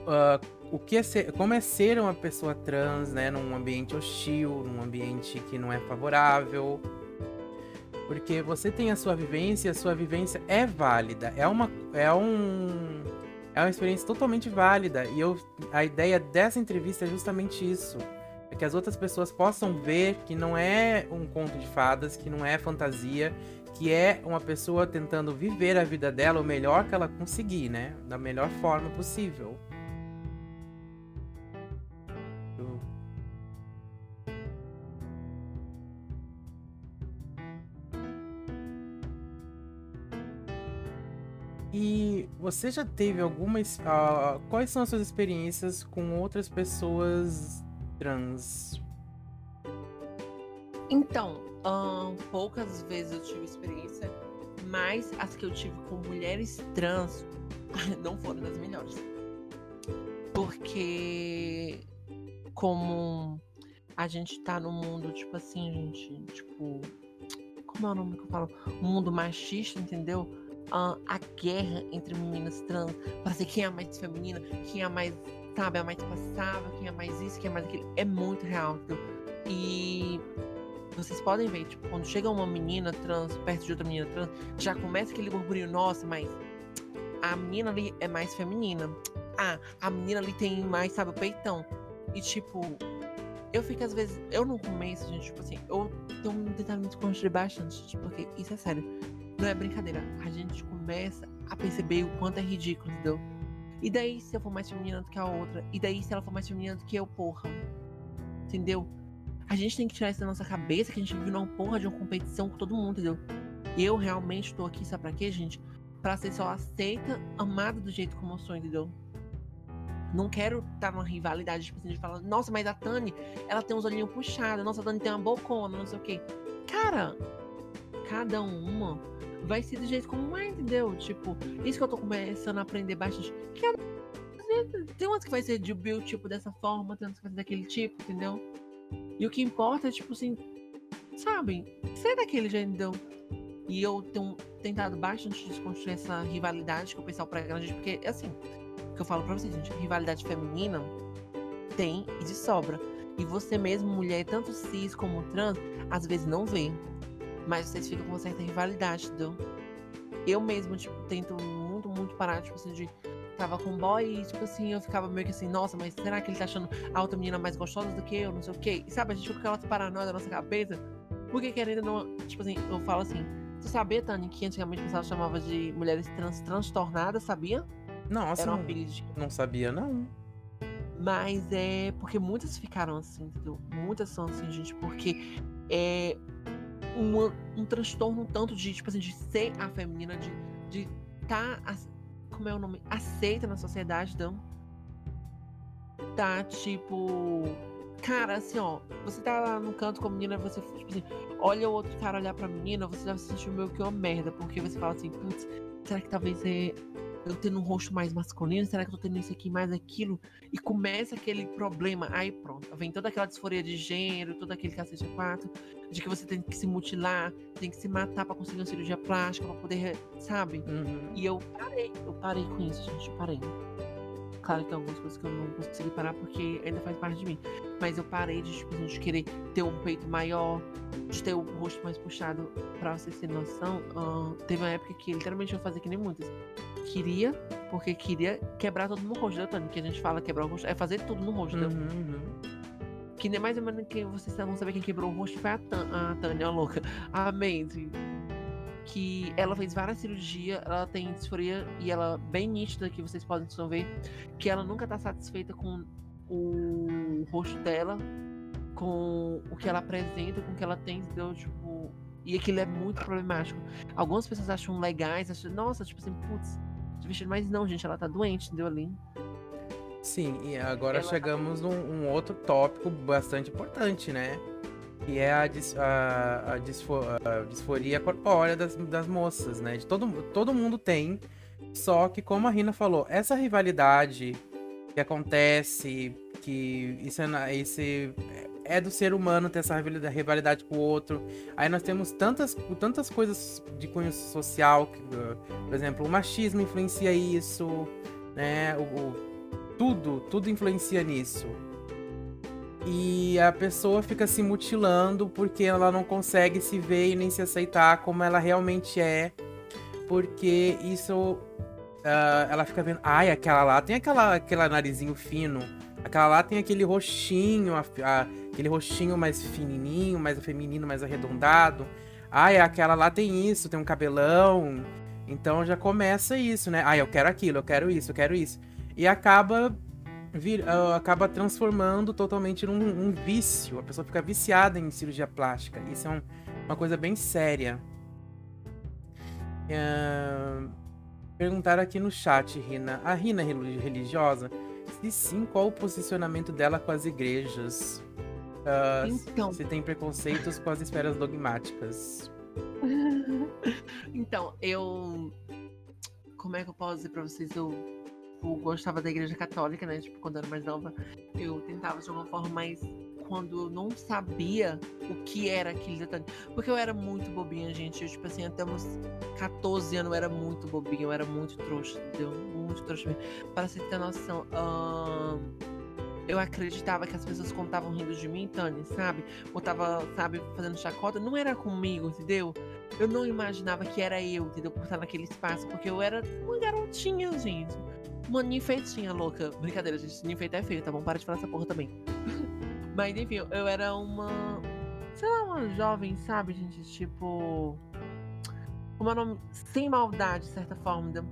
ah, o que é ser, como é ser uma pessoa trans, né, num ambiente hostil, num ambiente que não é favorável. Porque você tem a sua vivência, a sua vivência é válida, é uma é um é uma experiência totalmente válida e eu a ideia dessa entrevista é justamente isso, é que as outras pessoas possam ver que não é um conto de fadas, que não é fantasia, que é uma pessoa tentando viver a vida dela o melhor que ela conseguir, né, da melhor forma possível. E você já teve alguma. ah, quais são as suas experiências com outras pessoas trans? Então, poucas vezes eu tive experiência, mas as que eu tive com mulheres trans não foram das melhores. Porque como a gente tá no mundo, tipo assim, gente, tipo. Como é o nome que eu falo? Um mundo machista, entendeu? Ahn, a guerra entre meninas trans para ser quem é mais feminina, quem é mais, sabe, a mais passável, quem é mais isso, quem é mais aquilo, é muito real, entendeu? E vocês podem ver, tipo, quando chega uma menina trans perto de outra menina trans, já começa aquele burburinho, nossa, mas a menina ali é mais feminina. Ah, a menina ali tem mais, sabe, o peitão. E tipo, eu fico às vezes, eu no começo, gente, tipo assim, eu tô tentando me desconstruir bastante, tipo, porque isso é sério. Não é brincadeira. A gente começa a perceber o quanto é ridículo, entendeu? E daí se eu for mais feminina do que a outra? E daí se ela for mais feminina do que eu, porra? Entendeu? A gente tem que tirar isso da nossa cabeça que a gente vive numa porra de uma competição com todo mundo, entendeu? Eu realmente tô aqui, sabe pra quê, gente? Pra ser só aceita, amada do jeito como eu sou, entendeu? Não quero estar numa rivalidade, tipo assim, de falar, nossa, mas a Tani, ela tem uns olhinhos puxados, nossa, a Tani tem uma bocona, não sei o quê. Cara, cada uma vai ser do jeito como é, entendeu? Tipo, isso que eu tô começando a aprender bastante. Que é- tem umas que vai ser de build, tipo, dessa forma, tem umas que vai ser daquele tipo, entendeu? E o que importa é, tipo assim, sabem, ser daquele jeito, entendeu? E eu tenho tentado bastante desconstruir essa rivalidade que o pessoal prega gente, porque, assim, o que eu falo pra vocês, gente, rivalidade feminina tem e de sobra. E você mesmo, mulher, tanto cis como trans, às vezes não vê. Mas vocês ficam com uma certa rivalidade, entendeu? Eu mesmo, tipo, tento muito, muito parar, tipo assim, de tava com boy e, tipo assim, eu ficava meio que assim, nossa, mas será que ele tá achando a outra menina mais gostosa do que eu? Não sei o quê. E sabe, a gente fica com aquela paranoia na nossa cabeça. Porque querendo não. Tipo assim, eu falo assim. Tu sabia, Tani, que antigamente o pessoal chamava de mulheres trans, transtornadas, sabia? Nossa, Era um não sabia, não. Mas é porque muitas ficaram assim, entendeu? Muitas são assim, gente, porque é um transtorno tanto de, tipo assim, de ser afeminina, de de tá, como é o nome? Aceita na sociedade, então. Tá, tipo. Cara, assim, ó, você tá lá no canto com a menina, você, tipo assim, olha o outro cara olhar pra menina, você já se sentiu meio que uma merda, porque você fala assim, putz, será que talvez é, eu tendo um rosto mais masculino? Será que eu tô tendo isso aqui mais aquilo? E começa aquele problema. Aí pronto, vem toda aquela disforia de gênero, todo aquele cacete a quatro, de que você tem que se mutilar, tem que se matar pra conseguir uma cirurgia plástica, pra poder, sabe? Uhum. E eu parei, eu parei com isso, gente, eu parei. Claro que tem algumas coisas que eu não consegui parar porque ainda faz parte de mim. Mas eu parei de, tipo, assim, de querer ter um peito maior, de ter o rosto mais puxado. Pra vocês terem noção, ahn, teve uma época que literalmente eu fazia que nem muitas. Queria, porque queria quebrar tudo no rosto, né, Tânia? Que a gente fala quebrar o rosto, é fazer tudo no rosto, né? Uhum, uhum. Que nem mais ou menos que vocês vão saber quem quebrou o rosto foi a, Tan- a Tânia, a louca. A Mandy. Que ela fez várias cirurgias, ela tem disforia e ela bem nítida, que vocês podem ver, que ela nunca tá satisfeita com o rosto dela, com o que ela apresenta, com o que ela tem, entendeu? Tipo, e aquilo é muito problemático. Algumas pessoas acham legais, acham, nossa, tipo assim, putz, vestido, mas não, gente, ela tá doente, entendeu? Ali. Sim, e agora Ela tá- chegamos num um outro tópico bastante importante, né? Que é a, dis- a- a disfo- a disforia corpórea das, das moças, né? De todo, todo mundo tem, só que como a Rina falou, essa rivalidade que acontece, que isso é, é do ser humano ter essa rivalidade, com o outro. Aí nós temos tantas, tantas coisas de cunho social, que, por exemplo, o machismo influencia isso, né? O, o- tudo, tudo influencia nisso. E a pessoa fica se mutilando porque ela não consegue se ver e nem se aceitar como ela realmente é. Porque isso. ah, ela fica vendo. Ai, aquela lá tem aquela, aquela narizinho fino. Aquela lá tem aquele roxinho, a- a- aquele roxinho mais fininho, mais feminino, mais arredondado. Ai, aquela lá tem isso, tem um cabelão. Então já começa isso, né? Ai, eu quero aquilo, eu quero isso, eu quero isso. E acaba vir, ah, acaba transformando totalmente num um vício. A pessoa fica viciada em cirurgia plástica. Isso é um- uma coisa bem séria. Ah, perguntaram aqui no chat, Rina. A Rina é reli- religiosa? Se sim, qual o posicionamento dela com as igrejas? Ah, Então. Se tem preconceitos com as esferas dogmáticas. então, eu. Como é que eu posso dizer pra vocês? Eu, eu gostava da igreja católica, né? Tipo, quando eu era mais nova, eu tentava de uma forma mais. Quando eu não sabia o que era aquele detalhe. Porque eu era muito bobinha, gente. Eu, tipo assim, até uns 14 anos eu era muito bobinha, eu era muito trouxa, entendeu? Muito trouxa mesmo. Para você ter noção, ahn, eu acreditava que as pessoas contavam rindo de mim, Tânia, sabe? Ou tava, sabe, fazendo chacota. Não era comigo, entendeu? Eu não imaginava que era eu, entendeu? Por estar naquele espaço, porque eu era uma garotinha, gente. Uma ninfeitinha louca. Brincadeira, gente. Ninfeita é feio, tá bom? Para de falar essa porra também. Mas enfim, eu era uma. Sei lá, uma jovem, sabe, gente? Tipo. O nome? Sem maldade, de certa forma.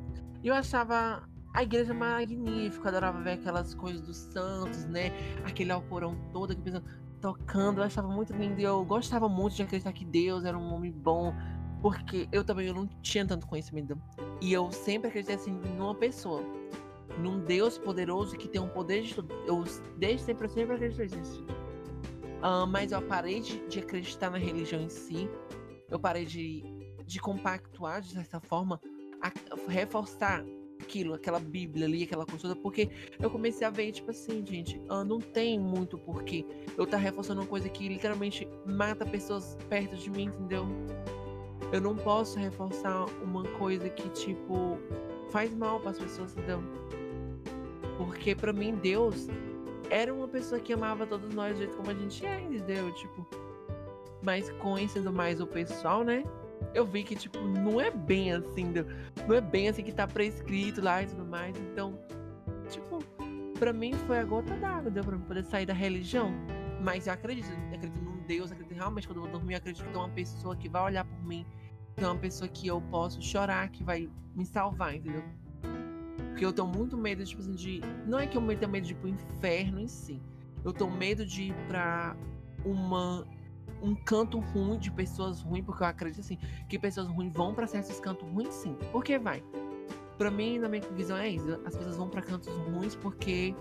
E eu achava a igreja magnífica, eu adorava ver aquelas coisas dos santos, né? Aquele alcorão todo, aquele pessoal tocando, eu achava muito lindo. E eu gostava muito de acreditar que Deus era um homem bom, porque eu também eu não tinha tanto conhecimento. E eu sempre acreditei assim numa pessoa, num Deus poderoso que tem um poder de tudo. Eu desde sempre, eu sempre acreditei nisso. Ah, mas eu parei de, de acreditar na religião em si. Eu parei de, de compactuar, de certa forma, a, reforçar aquilo, aquela Bíblia ali, aquela coisa porque eu comecei a ver, tipo assim, gente, ah, não tem muito porquê eu estar reforçando uma coisa que literalmente mata pessoas perto de mim, entendeu? Eu não posso reforçar uma coisa que, tipo, faz mal para as pessoas, entendeu? Porque para mim, Deus era uma pessoa que amava todos nós do jeito como a gente é, entendeu? Tipo, mas conhecendo mais o pessoal, né? Eu vi que, tipo, não é bem assim, do- não é bem assim que tá prescrito lá e tudo mais. Então, tipo, pra mim foi a gota d'água, deu pra eu poder sair da religião. Mas eu acredito, eu acredito num Deus, acredito realmente quando eu vou dormir, eu acredito que tem uma pessoa que vai olhar por mim, tem uma pessoa que eu posso chorar, que vai me salvar, entendeu? Porque eu tenho muito medo, tipo assim, de. Não é que eu tenho medo de ir pro inferno em si. Eu tenho medo de ir pra uma. Um canto ruim de pessoas ruins, porque eu acredito assim, que pessoas ruins vão pra certos cantos ruins sim. Por que vai? Pra mim, na minha visão, é isso. As pessoas vão pra cantos ruins porque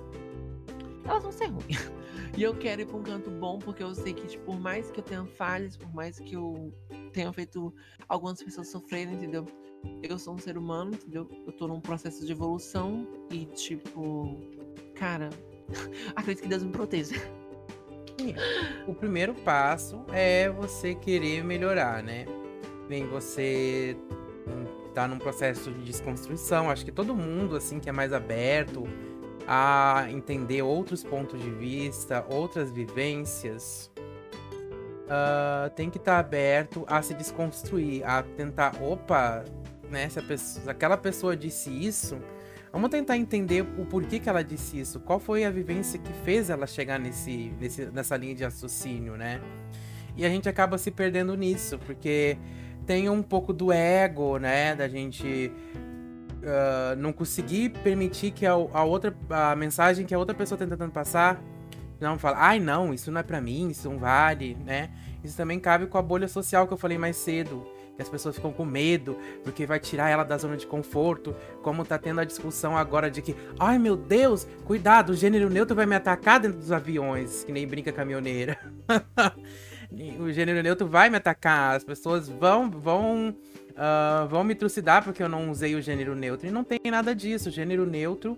elas vão ser ruins. E eu quero ir pra um canto bom porque eu sei que, tipo, por mais que eu tenha falhas, por mais que eu tenha feito algumas pessoas sofrerem, entendeu? Eu sou um ser humano, entendeu? Eu tô num processo de evolução e, tipo, cara, acredito que Deus me proteja. O primeiro passo é você querer melhorar, né? Vem você tá num processo de desconstrução. Acho que todo mundo, assim, que é mais aberto a entender outros pontos de vista, outras vivências, ah, tem que estar aberto a se desconstruir, a tentar, opa, né? Se, a pessoa, se aquela pessoa disse isso, vamos tentar entender o porquê que ela disse isso, qual foi a vivência que fez ela chegar nesse, nesse, nessa linha de raciocínio, né? E a gente acaba se perdendo nisso, porque tem um pouco do ego, né? Da gente ah, não conseguir permitir que a, a outra a mensagem que a outra pessoa tá tentando passar não fala, ai não, isso não é pra mim, isso não vale, né? Isso também cabe com a bolha social que eu falei mais cedo. Que as pessoas ficam com medo, porque vai tirar ela da zona de conforto. Como tá tendo a discussão agora de que, ai meu Deus, cuidado, o gênero neutro vai me atacar dentro dos aviões, que nem brinca caminhoneira. o gênero neutro vai me atacar, as pessoas vão, vão ah, vão me trucidar porque eu não usei o gênero neutro. E não tem nada disso. O gênero neutro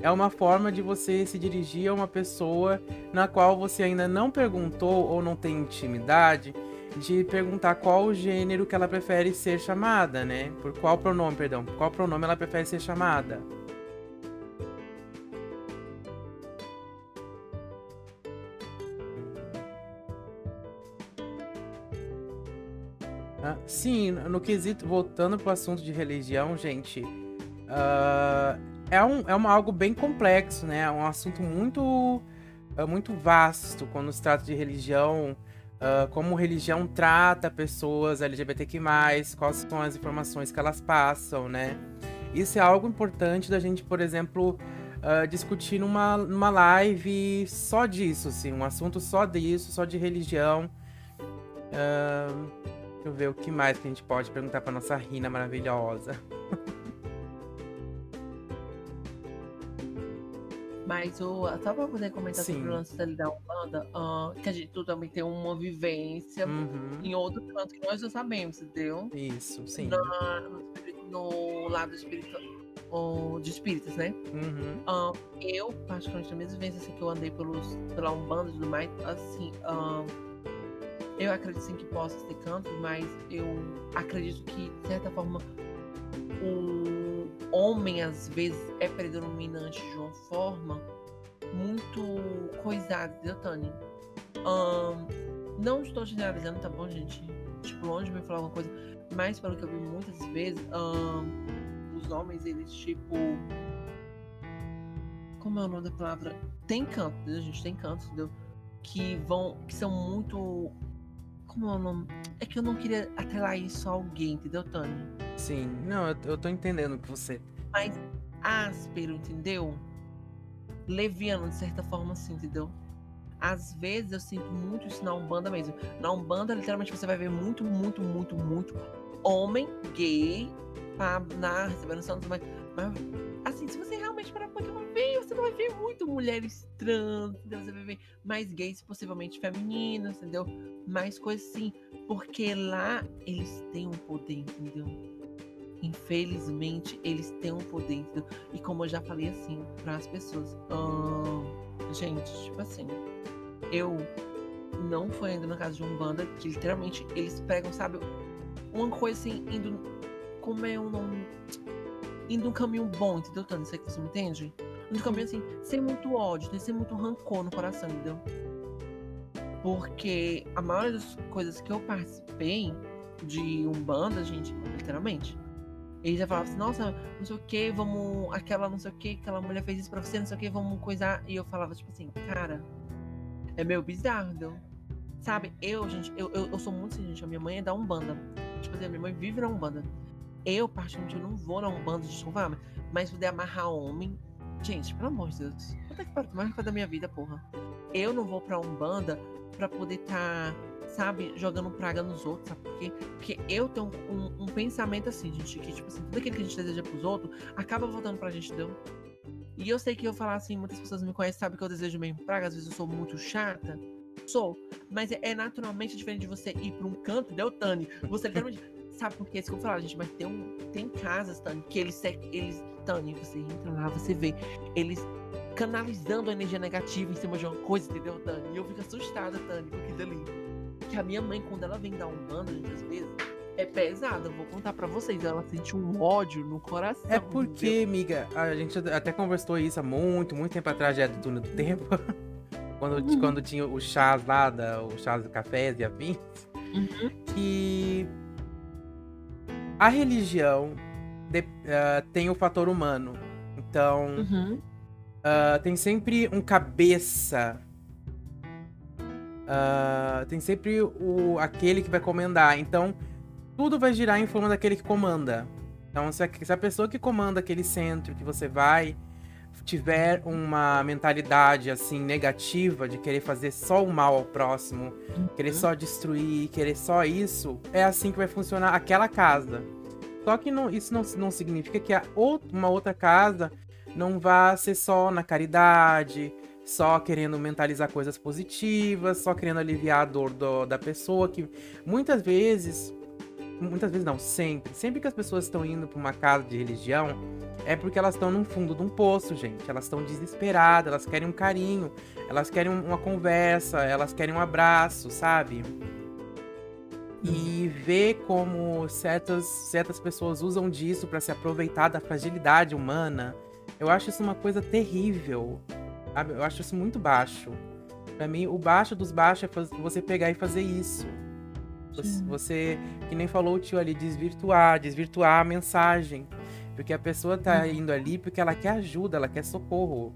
é uma forma de você se dirigir a uma pessoa na qual você ainda não perguntou ou não tem intimidade de perguntar qual o gênero que ela prefere ser chamada, né? Por qual pronome, perdão, por qual pronome ela prefere ser chamada. Ah, sim, no quesito, voltando pro assunto de religião, gente, ah, é, um, é uma, algo bem complexo, né? É um assunto muito, é muito vasto quando se trata de religião, ah, como religião trata pessoas LGBTQ+, quais são as informações que elas passam, né? Isso é algo importante da gente, por exemplo, ah, discutir numa, numa live só disso, assim, um assunto só disso, só de religião. Ah, deixa eu ver o que mais que a gente pode perguntar pra nossa Rina maravilhosa. Mas o, só pra poder comentar Sim. sobre o lance dele da Umbanda, ah, que a gente também tem uma vivência Uhum, em outro canto que nós já sabemos, entendeu? Isso, sim. Na- no, no lado espiritual, o- de espíritas, né? Uhum, Ah, eu, particularmente, na minha vivência assim, que eu andei pelos, pela Umbanda e tudo mais, assim, ah, eu acredito sim que possa ter cantos, mas eu acredito que, de certa forma, o homem, às vezes, é predominante de uma forma muito coisada, entendeu, Tânia? Ahn, não estou generalizando, tá bom, gente? Tipo, longe de me falar alguma coisa, mas pelo que eu vi muitas vezes, ahn, os homens, eles, tipo. Como é o nome da palavra? Tem canto, entendeu, gente? Tem cantos, entendeu? Que vão. que são muito. Como é? É que eu não queria atrelar isso a alguém, entendeu, Tânia? sim. Não, eu, eu tô entendendo que você. mais áspero, entendeu? Leviano, de certa forma, assim, entendeu? Às vezes eu sinto muito isso na Umbanda mesmo. Na Umbanda, literalmente, você vai ver muito, muito, muito, muito homem gay pá, na, recebendo santos, mas, mas assim, se você realmente parar pra ver, você não vai ver muito mulheres trans, entendeu? Você vai ver mais gays, possivelmente femininos, entendeu? Mais coisas assim. Porque lá eles têm um poder, entendeu? Infelizmente, eles têm um poder. entendeu? E como eu já falei assim, para as pessoas. gente, tipo assim, eu não fui ainda na casa de um banda que literalmente eles pegam, sabe, uma coisa assim, indo. Como é um nome? Indo um caminho bom, entendeu, Tânia? Sei que você me entende? Indo um caminho assim, sem muito ódio, sem muito rancor no coração, entendeu? Porque a maioria das coisas que eu participei, de Umbanda, gente, literalmente. Eles já falavam assim, nossa, não sei o que, vamos. Aquela não sei o que, aquela mulher fez isso pra você, não sei o que, vamos coisar. E eu falava, tipo assim, cara, é meio bizarro, entendeu? Sabe, eu, gente, eu, eu, eu sou muito assim, gente. A minha mãe é da Umbanda. Tipo assim, a minha mãe vive na Umbanda. Eu, particularmente, eu não vou na Umbanda de chuva, mas poder amarrar homem. Gente, pelo amor de Deus. Puta que pariu, mais da minha vida, porra. Eu não vou pra Umbanda pra poder estar, tá, sabe, jogando praga nos outros, sabe? Porque, porque eu tenho um, um, pensamento assim, gente, que, tipo assim, tudo aquilo que a gente deseja pros outros acaba voltando pra gente, entendeu? E eu sei que eu falar assim, muitas pessoas me conhecem, sabem que eu desejo mesmo praga, às vezes eu sou muito chata. Sou. Mas é, é naturalmente diferente de você ir pra um canto, entendeu, Tani? Você literalmente. Sabe por que é isso que eu falo, gente? Mas tem, um, tem casas, Tani, que eles, eles. Tani, você entra lá, você vê. Eles canalizando a energia negativa em cima de uma coisa, entendeu, Tani? E eu fico assustada, Tani, com aquilo ali. Que a minha mãe, quando ela vem dar um bando, gente, às vezes, é pesada. Vou contar para vocês. Ela sente um ódio no coração. É porque, entendeu? amiga, a gente até conversou isso há muito, muito tempo atrás, já é do túnel do tempo. quando, uhum. quando tinha o chás lá, da, o chás do café e afins. Uhum. Que a religião de, uh, tem o fator humano. Então, uhum. Uh, tem sempre um cabeça. Uh, tem sempre o, aquele que vai comandar. Então, tudo vai girar em forma daquele que comanda. Então, se a, se a pessoa que comanda aquele centro que você vai tiver uma mentalidade assim negativa de querer fazer só o mal ao próximo, uhum. querer só destruir, querer só isso, é assim que vai funcionar aquela casa. Só que não, isso não, não significa que a outra, uma outra casa não vá ser só na caridade, só querendo mentalizar coisas positivas, só querendo aliviar a dor do, da pessoa, que muitas vezes, muitas vezes não, sempre, sempre que as pessoas estão indo para uma casa de religião, é porque elas estão no fundo de um poço, gente. Elas estão desesperadas, elas querem um carinho, elas querem uma conversa, elas querem um abraço, sabe? E ver como certas, certas pessoas usam disso para se aproveitar da fragilidade humana eu acho isso uma coisa terrível. Sabe? Eu acho isso muito baixo. Para mim, o baixo dos baixos é você pegar e fazer isso. Você, você, que nem falou o tio ali, desvirtuar, desvirtuar a mensagem. Porque a pessoa tá uhum. indo ali porque ela quer ajuda, ela quer socorro.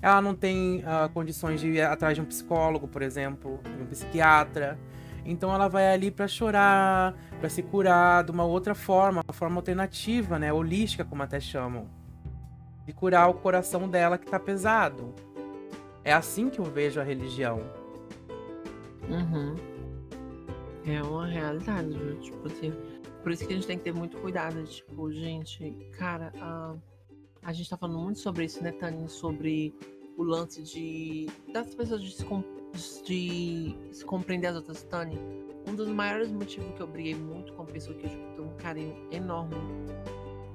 Ela não tem uh, condições de ir atrás de um psicólogo, por exemplo, de um psiquiatra. Então ela vai ali para chorar, para se curar de uma outra forma, uma forma alternativa, né, holística como até chamam de curar o coração dela que tá pesado. É assim que eu vejo a religião. Uhum. É uma realidade, viu? Tipo assim. Por isso que a gente tem que ter muito cuidado. Tipo, gente, cara, a, a gente tá falando muito sobre isso, né, Tânia? Sobre o lance de. das pessoas de se, de se compreender as outras, Tânia. Um dos maiores motivos que eu briguei muito com a pessoa que eu tipo, tenho um carinho enorme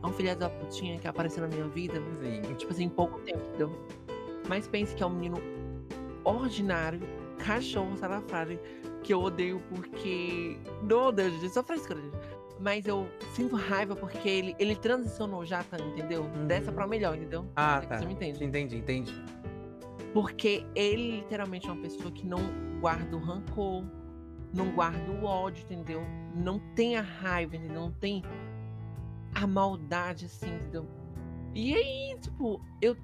é um filho da putinha que apareceu na minha vida, Sim. tipo assim, em pouco tempo, entendeu? Mas pense que é um menino ordinário, cachorro salafrário, que eu odeio porque. Não odeio, gente, só frescura, gente. Mas eu sinto raiva porque ele, ele transicionou já, tá, entendeu? Uhum. Dessa pra melhor, entendeu? Ah, é tá. Você me entende? Entendi, entendi. Porque ele literalmente é uma pessoa que não guarda o rancor, não guarda o ódio, entendeu? Não tem a raiva, entendeu? Não tem a maldade, assim, entendeu? E aí, tipo, eu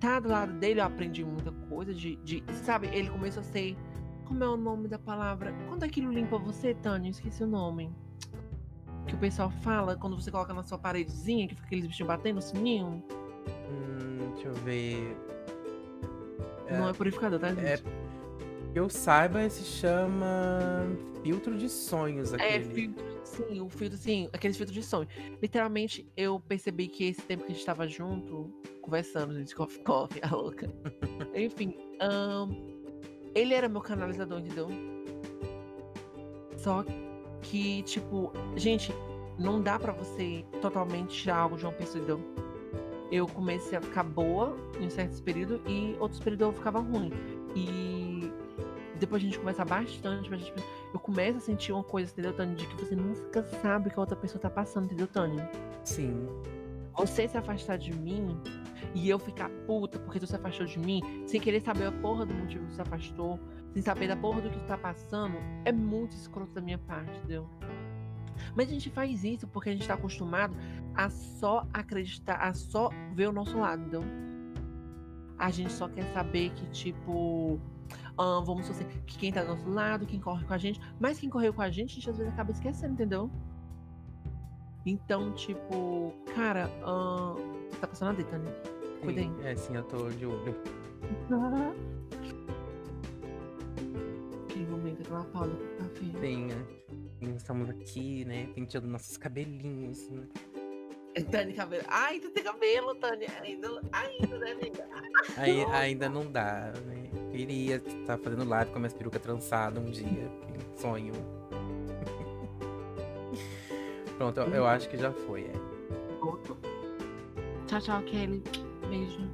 tá do lado dele, eu aprendi muita coisa de, de. Sabe, ele começou a ser. Como é o nome da palavra? Quando aquilo limpa você, Tânia? Esqueci o nome. Que o pessoal fala quando você coloca na sua paredezinha, que fica aqueles bichinhos batendo no sininho. Hum, deixa eu ver. Não é, é purificador, tá, gente? É, que eu saiba, se chama filtro de sonhos é, aquele. É, filtro Sim, o filtro, sim, aqueles filtros de sonho. Literalmente, eu percebi que esse tempo que a gente tava junto, conversando, gente, coffee, coffee, a louca. Enfim, um, ele era meu canalizador, entendeu? Só que, tipo, gente, não dá para você totalmente tirar algo de uma pessoa, entendeu? Eu comecei a ficar boa em certos períodos e outros períodos eu ficava ruim. E depois a gente conversa bastante, a gente eu começo a sentir uma coisa, entendeu, Tânia? De que você nunca sabe o que a outra pessoa tá passando, entendeu, Tânia? Sim. Você se afastar de mim e eu ficar puta porque tu se afastou de mim, sem querer saber a porra do motivo que tu se afastou, sem saber da porra do que tu tá passando, é muito escroto da minha parte, entendeu? Mas a gente faz isso porque a gente tá acostumado a só acreditar, a só ver o nosso lado, entendeu? A gente só quer saber que, tipo, ah, vamos dizer, que quem tá do nosso lado, quem corre com a gente. Mas quem correu com a gente, a gente às vezes acaba esquecendo, entendeu? Então, tipo, cara, ah, tá passando a dita, né? Cuida aí. Sim, é, sim, eu tô de olho. Aquele momento, aquela pausa pro café. Sim, né? Sim, Estamos aqui, né? Penteando nossos cabelinhos, né? Tânia, cabelo. Ai, tu tem cabelo, Tânia. Ainda, ainda, né, amiga? Aí, ainda não dá, né? Queria estar fazendo live com a minha peruca trançada um dia. que Sonho. Pronto, eu, eu acho que já foi, é. Tchau, tchau, Kelly. Beijo.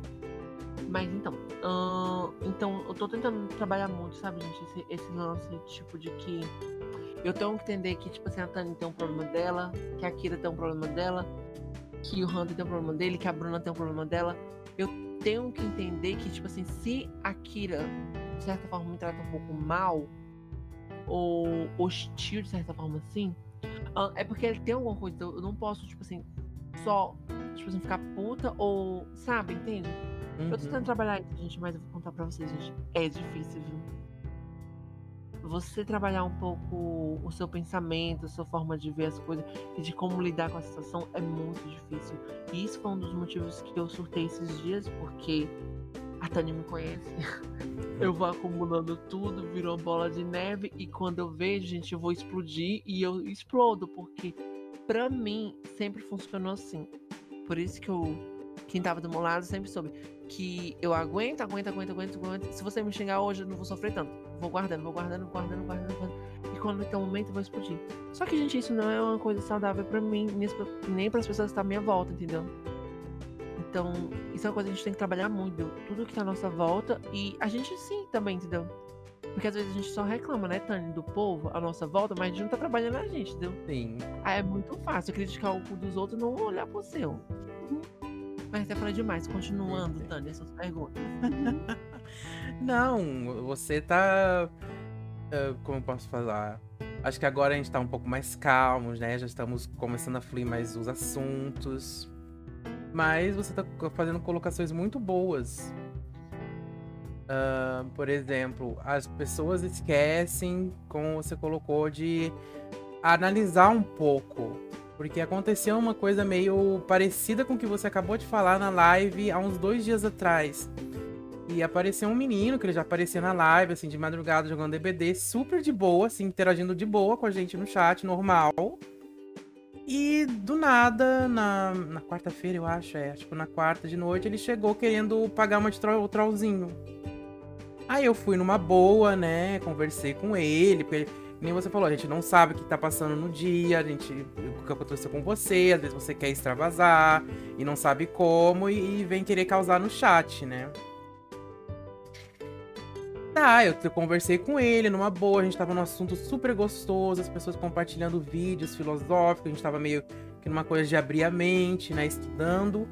Mas então, ahn, então eu tô tentando trabalhar muito, sabe, gente? Esse, esse lance, tipo, de que eu tenho que entender que, tipo assim, a Tânia tem um problema dela, que a Kira tem um problema dela, que o Hunter tem um problema dele, que a Bruna tem um problema dela. Eu tenho que entender que, tipo assim, se a Kira, de certa forma, me trata um pouco mal, ou hostil, de certa forma assim, é porque ele tem alguma coisa. Eu não posso, tipo assim, só, tipo assim, ficar puta ou, sabe, entende? Eu tô Uhum. tentando trabalhar isso, gente, mas eu vou contar pra vocês, gente. É difícil, viu? Você trabalhar um pouco o seu pensamento, a sua forma de ver as coisas e de como lidar com a situação é muito difícil. E isso foi um dos motivos que eu surtei esses dias, porque a Tânia me conhece. Eu vou acumulando tudo, virou bola de neve, e quando eu vejo, gente, eu vou explodir e eu explodo, porque pra mim sempre funcionou assim. Por isso que eu quem tava do meu lado sempre soube que eu aguento, aguento, aguento, aguento, aguento. Se você me xingar hoje, eu não vou sofrer tanto. Vou guardando, vou guardando, guardando, guardando, guardando. E quando tem um momento, eu vou explodir. Só que, gente, isso não é uma coisa saudável pra mim, nem as- nem pras pessoas que estão à minha volta, entendeu? Então, isso é uma coisa que a gente tem que trabalhar muito. Tudo que tá à nossa volta. E a gente sim também, entendeu? Porque às vezes a gente só reclama, né, Tânia, do povo à nossa volta, mas a gente não tá trabalhando na gente, entendeu? Sim. Aí é muito fácil criticar o dos outros e não olhar pro seu. Uhum. Mas até falei demais. Continuando. Tânia, suas perguntas. Não, você tá. ah, como eu posso falar? Acho que agora a gente tá um pouco mais calmos, né? Já estamos começando a fluir mais os assuntos. Mas você tá fazendo colocações muito boas. Ah, por exemplo, as pessoas esquecem, como você colocou, de analisar um pouco. Porque aconteceu uma coisa meio parecida com o que você acabou de falar na live há uns dois dias atrás. E apareceu um menino, que ele já aparecia na live, assim, de madrugada, jogando DBD, super de boa, assim, interagindo de boa com a gente no chat, normal. E do nada, na, na quarta-feira, eu acho, é, tipo, na quarta de noite, ele chegou querendo pagar uma de troll, trollzinho. Aí eu fui numa boa, né, conversei com ele, porque nem você falou, a gente não sabe o que tá passando no dia, a gente, o que aconteceu com você, às vezes você quer extravasar e não sabe como e, e vem querer causar no chat, né. Tá, eu, eu conversei com ele numa boa, a gente tava num assunto super gostoso, as pessoas compartilhando vídeos filosóficos, a gente tava meio que numa coisa de abrir a mente, né, estudando.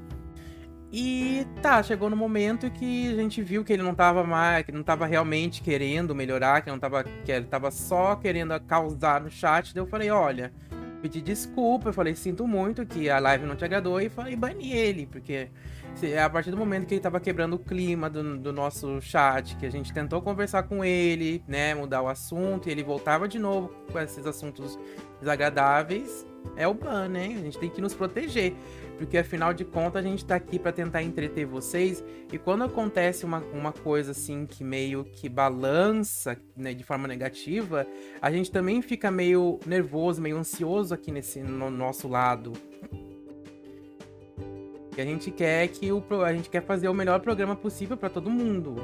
E tá, chegou no momento que a gente viu que ele não tava mais, que não tava realmente querendo melhorar, que não tava, que ele tava só querendo causar no chat. Daí eu falei, olha, pedi desculpa, eu falei, sinto muito que a live não te agradou e falei, bani ele, porque a partir do momento que ele tava quebrando o clima do, do nosso chat, que a gente tentou conversar com ele, né, mudar o assunto, e ele voltava de novo com esses assuntos desagradáveis, é o ban, né? A gente tem que nos proteger. Porque afinal de contas a gente tá aqui pra tentar entreter vocês. E quando acontece uma, uma coisa assim que meio que balança né, de forma negativa, a gente também fica meio nervoso, meio ansioso aqui nesse no nosso lado. Que a gente quer que o a gente quer fazer o melhor programa possível pra todo mundo,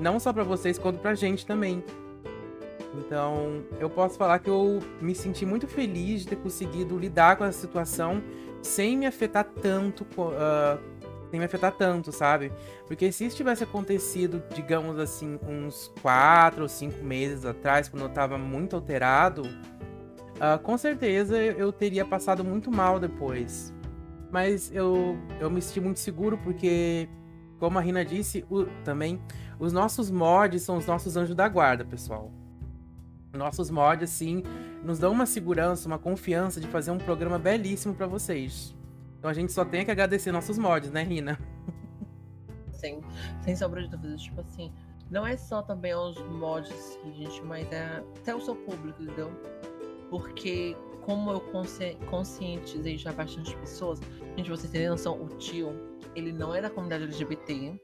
não só pra vocês quanto pra gente também. Então, eu posso falar que eu me senti muito feliz de ter conseguido lidar com essa situação sem me afetar tanto, ah, sem me afetar tanto, sabe? Porque se isso tivesse acontecido, digamos assim, uns quatro ou cinco meses atrás, quando eu tava muito alterado, ah, com certeza eu teria passado muito mal depois. Mas eu, eu me senti muito seguro porque, como a Rina disse, o- também, os nossos mods são os nossos anjos da guarda, pessoal. Nossos mods, assim, nos dão uma segurança, uma confiança de fazer um programa belíssimo pra vocês. Então a gente só tem que agradecer nossos mods, né, Rina? Sem, sem sombra de dúvidas. Tipo assim, não é só também aos mods, gente, mas é até o seu público, entendeu? Porque como eu consci- conscientizei já bastante pessoas, gente, vocês terem noção, o tio, ele não é da comunidade LGBT,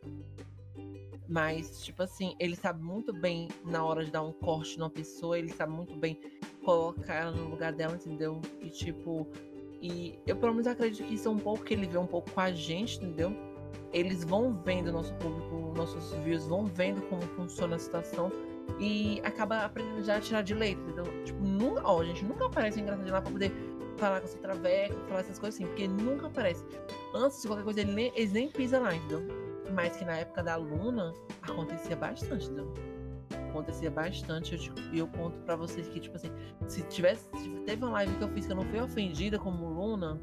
mas, tipo assim, ele sabe muito bem na hora de dar um corte numa pessoa, ele sabe muito bem colocar ela no lugar dela, entendeu? E tipo, e eu pelo menos acredito que isso é um pouco que ele vê um pouco com a gente, entendeu? Eles vão vendo nosso público, nossos views, vão vendo como funciona a situação e acaba aprendendo já a tirar de leito, entendeu? Tipo, nunca, ó, gente, nunca aparece engraçadinho lá pra poder falar com esse traveco, falar essas coisas assim, porque nunca aparece. Antes de qualquer coisa, ele nem- eles nem pisam lá, entendeu? Mas que na época da Luna acontecia bastante, entendeu? Acontecia bastante. Eu, eu conto pra vocês que, tipo assim, se tivesse. se Teve uma live que eu fiz que eu não fui ofendida como Luna,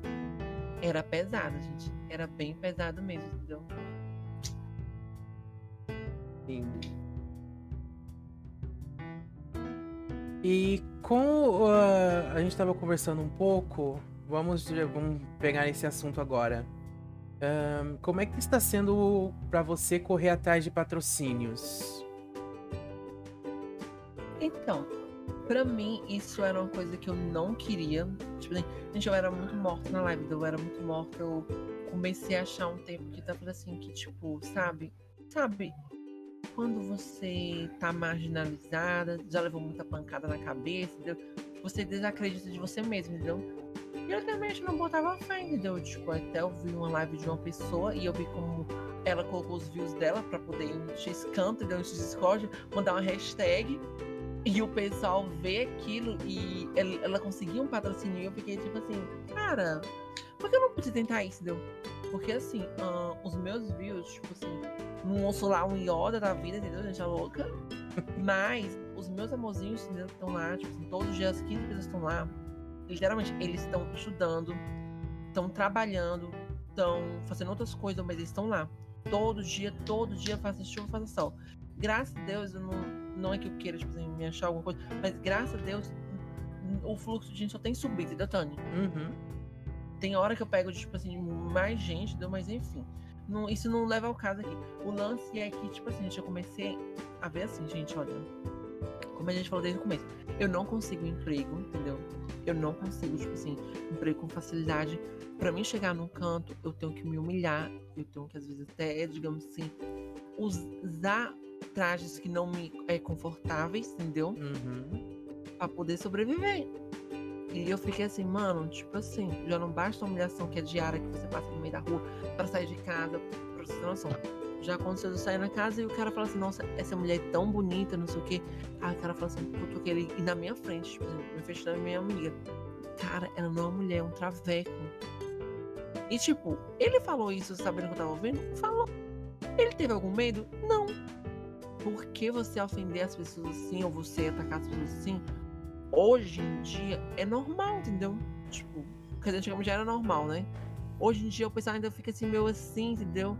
era pesado, gente. Era bem pesado mesmo, entendeu? Sim. E com ah, a gente estava conversando um pouco, vamos, vamos pegar esse assunto agora. Como é que está sendo para você correr atrás de patrocínios? Então, pra mim, isso era uma coisa que eu não queria. Tipo assim, gente, eu era muito morta na live, eu era muito morta. Eu comecei a achar um tempo que tava assim, que tipo, sabe? Sabe? Quando você tá marginalizada, já levou muita pancada na cabeça, entendeu? Você desacredita de você mesmo, entendeu? E eu também não botava fé, entendeu? Tipo, até eu vi uma live de uma pessoa e eu vi como ela colocou os views dela pra poder ir no X-Canto, entendeu? No Discord, mandar uma hashtag e o pessoal vê aquilo e ela, ela conseguiu um patrocínio. E eu fiquei tipo assim, cara, por que eu não pude tentar isso, entendeu? Porque assim, ah, os meus views, tipo assim, não ouço lá um Yoda da vida, entendeu? Gente, é louca. Mas os meus amorzinhos, entendeu? Que estão lá, tipo assim, todos os dias, 15 pessoas estão lá. Literalmente, eles estão estudando, estão trabalhando, estão fazendo outras coisas, mas eles estão lá. Todo dia, todo dia, faça chuva, faça sol. Graças a Deus, eu não, não é que eu queira, tipo assim, me achar alguma coisa, mas graças a Deus, o fluxo de gente só tem subido, entendeu, Tânia? Uhum. Tem hora que eu pego, tipo assim, mais gente, entendeu? mas enfim. Não, isso não leva ao caso aqui. O lance é que, tipo assim, gente, eu comecei a ver assim, gente, olha. Como a gente falou desde o começo, eu não consigo emprego, entendeu? Eu não consigo, tipo assim, emprego com facilidade. Pra mim chegar num canto, eu tenho que me humilhar. Eu tenho que, às vezes, até, digamos assim, usar trajes que não me é confortáveis, entendeu? Uhum. Pra poder sobreviver. E eu fiquei assim, mano, tipo assim, já não basta a humilhação que é diária que você passa no meio da rua pra sair de casa, pra você ter noção. Já aconteceu de sair na casa e o cara fala assim, nossa, essa mulher é tão bonita, não sei o quê. Aí o cara fala assim, puto que ele. E na minha frente, tipo assim, frente da minha amiga. Cara, ela não é uma mulher, é um traveco. E tipo, ele falou isso sabendo que eu tava ouvindo? Falou. Ele teve algum medo? Não. Por que você ofender as pessoas assim, ou você atacar as pessoas assim? Hoje em dia é normal, entendeu? Tipo, quer dizer, antigamente já era normal, né? Hoje em dia o pessoal ainda fica assim, meio assim, entendeu?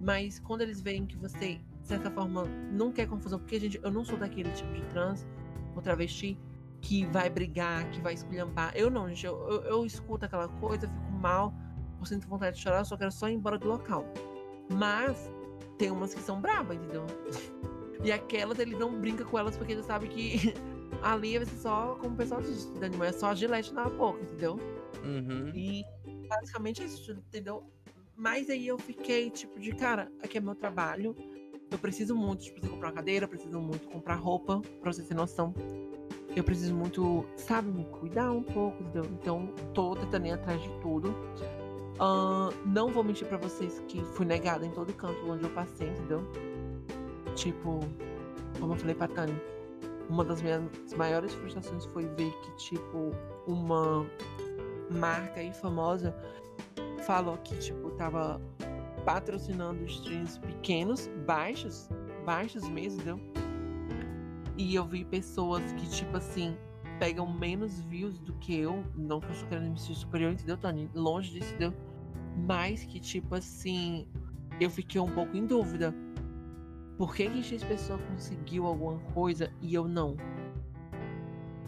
Mas quando eles veem que você, de certa forma, não quer confusão, porque, gente, eu não sou daquele tipo de trans ou travesti que vai brigar, que vai esculhambar. Eu não, gente, eu, eu, eu escuto aquela coisa, eu fico mal, eu sinto vontade de chorar, eu só quero só ir embora do local. Mas tem umas que são bravas, entendeu? E aquelas, ele não brinca com elas porque ele sabe que ali vai ser só, como o pessoal diz, Dani, é só a gilete na boca, entendeu? Uhum. E basicamente é isso, entendeu? Mas aí eu fiquei, tipo, de cara, aqui é meu trabalho. Eu preciso muito, tipo, comprar uma cadeira, eu preciso muito comprar roupa, pra você ter noção. Eu preciso muito, sabe, me cuidar um pouco, entendeu? Então, tô tentando ir atrás de tudo. Ahn, não vou mentir pra vocês que fui negada em todo canto onde eu passei, entendeu? Tipo, como eu falei pra Tânia, uma das minhas maiores frustrações foi ver que, tipo, uma marca aí famosa falou que, tipo, tava patrocinando streams pequenos, baixos, baixos mesmo, entendeu? E eu vi pessoas que, tipo assim, pegam menos views do que eu. Não que eu estou querendo me superior, entendeu, Tony? Longe disso, entendeu? Mas que, tipo assim, eu fiquei um pouco em dúvida. Por que que X pessoa conseguiu alguma coisa e eu não?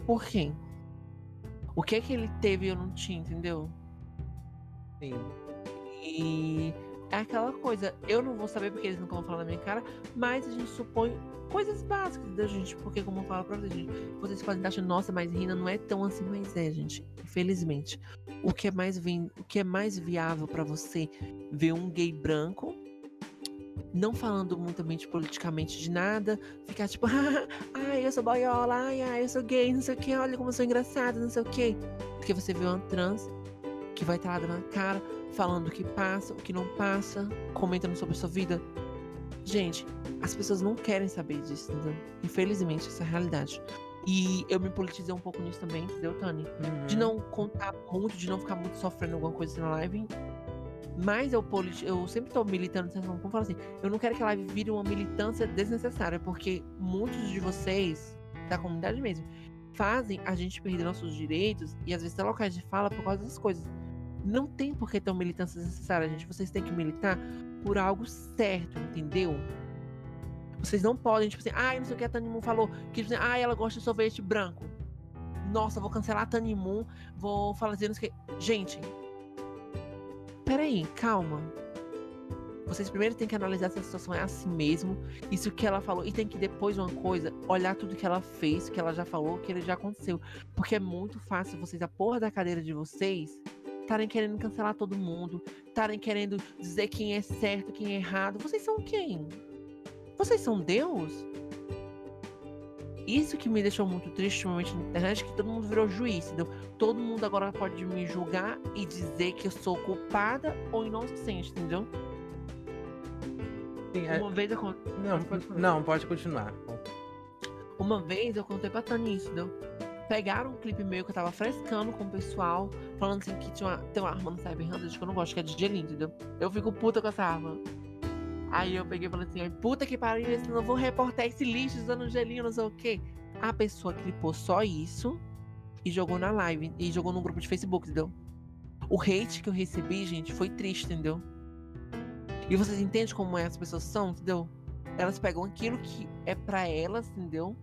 Por quê? O que é que ele teve e eu não tinha, entendeu? Sim. E é aquela coisa, eu não vou saber porque eles nunca vão falar na minha cara, mas a gente supõe coisas básicas da gente, porque como eu falo pra vocês, vocês podem estar achando, nossa, mas Rina não é tão assim, mas é, gente, infelizmente. O que é mais, vi... o que é mais viável pra você ver um gay branco não falando muito politicamente de nada, ficar tipo, ai, eu sou boiola, ai, ai, eu sou gay, não sei o que, olha como eu sou engraçada, não sei o que. Porque você vê uma trans que vai estar lá dando a cara, falando o que passa, o que não passa, comentando sobre a sua vida. Gente, as pessoas não querem saber disso, entendeu? Infelizmente, essa é a realidade. E eu me politizei um pouco nisso também, entendeu, Tani? Uhum. De não contar muito, de não ficar muito sofrendo alguma coisa na live. Mas eu, eu sempre tô militando, como falo assim, eu não quero que a live vire uma militância desnecessária, porque muitos de vocês, da comunidade mesmo, fazem a gente perder nossos direitos e às vezes até locais de fala por causa dessas coisas. Não tem por que ter uma militância desnecessária, gente. Vocês têm que militar por algo certo, entendeu? Vocês não podem, tipo assim, ah, não sei o que a Tani Moon falou, que tipo assim, ah, ela gosta de sorvete branco. Nossa, vou cancelar a Tani Moon, vou sei o que. Gente, peraí, calma. Vocês primeiro têm que analisar se a situação é assim mesmo, isso que ela falou, e tem que depois uma coisa, olhar tudo que ela fez, que ela já falou, que ele já aconteceu. Porque é muito fácil vocês, a porra da cadeira de vocês, estarem querendo cancelar todo mundo, estarem querendo dizer quem é certo, quem é errado. Vocês são quem? Vocês são Deus? Isso que me deixou muito triste ultimamente na internet, que todo mundo virou juiz, entendeu? Todo mundo agora pode me julgar e dizer que eu sou culpada ou inocente, entendeu? Sim, é... Uma vez eu Não, pode não, pode continuar. Uma vez eu contei pra Tani isso, entendeu? Pegaram um clipe meu que eu tava frescando com o pessoal, falando assim que tinha uma, tem uma arma no Cyber Hunter que eu não gosto, que é de gelinho, entendeu? Eu fico puta com essa arma. Aí eu peguei e falei assim, puta que pariu, não vou reportar esse lixo usando gelinho, não sei o quê. A pessoa clipou só isso e jogou na live, e jogou no grupo de Facebook, entendeu? O hate que eu recebi, gente, foi triste, entendeu? E vocês entendem como é as pessoas são, entendeu? Elas pegam aquilo que é para elas, entendeu?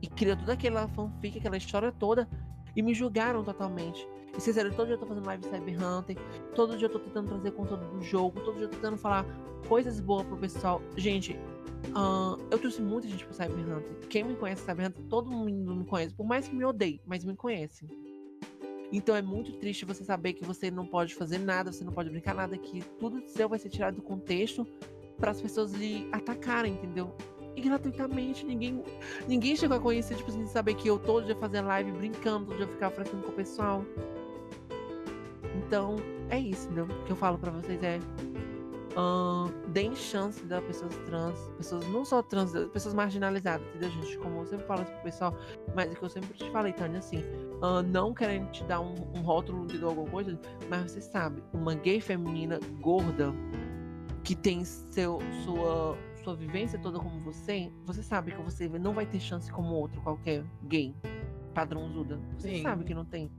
E criam toda aquela fanfic, aquela história toda, e me julgaram totalmente. Vocês todo dia eu tô fazendo live Cyber Hunter, todo dia eu tô tentando trazer conteúdo do jogo, todo dia eu tô tentando falar coisas boas pro pessoal. Gente, uh, eu trouxe muita gente pro Cyber Hunter. Quem me conhece Cyber Hunter, todo mundo me conhece, por mais que me odeie, mas me conhece. Então é muito triste você saber que você não pode fazer nada, você não pode brincar nada, que tudo seu vai ser tirado do contexto para as pessoas lhe atacarem, entendeu? E gratuitamente, ninguém, ninguém chegou a conhecer, tipo assim, saber que eu todo dia fazia live brincando, todo dia ficar frescando com o pessoal. Então, é isso, entendeu? O que eu falo para vocês é. Uh, deem chance das pessoas trans, pessoas não só trans, pessoas marginalizadas, entendeu, gente? Como eu sempre falo isso pro pessoal, mas é que eu sempre te falei, Tânia, assim, não querendo te dar um, um rótulo de alguma coisa, mas você sabe, uma gay feminina gorda que tem seu, sua, sua vivência toda como você, você sabe que você não vai ter chance como outro qualquer gay padrãozuda. Você Sim. sabe que não tem.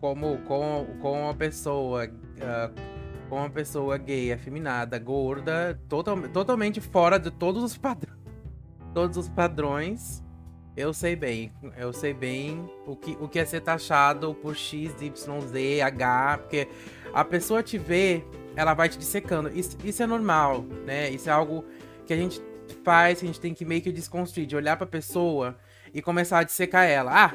Como, como, como uma pessoa. Uh, como uma pessoa gay, afeminada, gorda, total, totalmente fora de todos os padrões. Todos os padrões. Eu sei bem. Eu sei bem o que, o que é ser taxado por X, Y, Z, H. Porque a pessoa te vê, ela vai te dissecando. Isso, isso é normal, né? Isso é algo que a gente faz, que a gente tem que meio que desconstruir, de olhar pra pessoa e começar a dissecar ela. Ah,